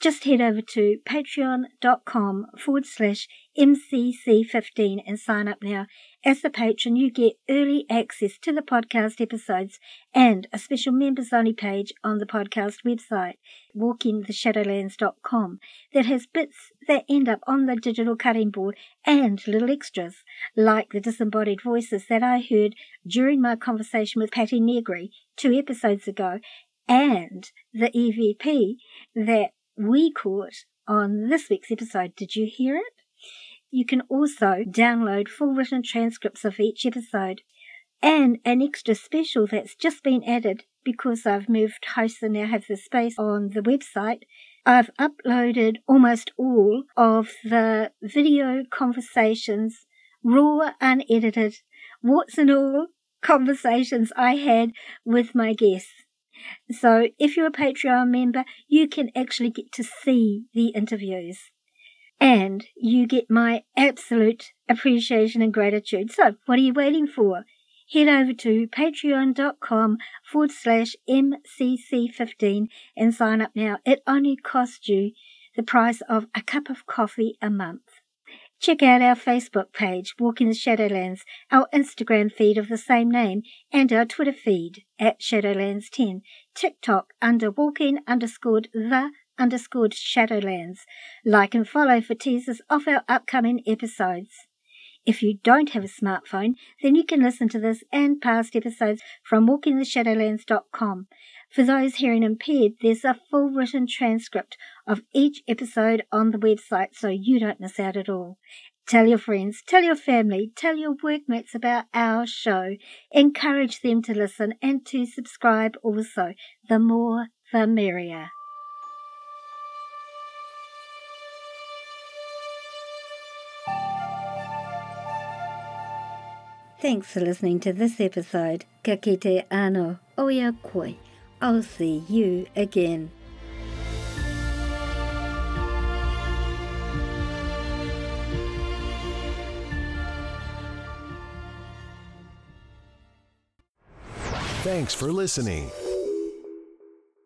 Just head over to patreon.com forward slash MCC15 and sign up now. As a patron, you get early access to the podcast episodes and a special members only page on the podcast website, walkingtheshadowlands.com, that has bits that end up on the digital cutting board and little extras, like the disembodied voices that I heard during my conversation with Patti Negri two episodes ago, and the EVP that we caught on this week's episode. Did you hear it? You can also download full written transcripts of each episode and an extra special that's just been added because I've moved hosts and now have the space on the website. I've uploaded almost all of the video conversations, raw, unedited, warts and all conversations I had with my guests. So if you're a Patreon member, you can actually get to see the interviews and you get my absolute appreciation and gratitude. So, what are you waiting for? Head over to patreon.com forward slash MCC15 and sign up now. It only costs you the price of a cup of coffee a month. Check out our Facebook page, Walking the Shadowlands, our Instagram feed of the same name, and our Twitter feed at Shadowlands10, TikTok under Walking underscored the underscored Shadowlands. Like and follow for teasers of our upcoming episodes. If you don't have a smartphone, then you can listen to this and past episodes from walkingtheshadowlands.com. For those hearing impaired, there's a full written transcript of each episode on the website so you don't miss out at all. Tell your friends, tell your family, tell your workmates about our show. Encourage them to listen and to subscribe also. The more, the merrier. Thanks for listening to this episode. Ka kite ano, oia koi. I'll see you again. Thanks for listening.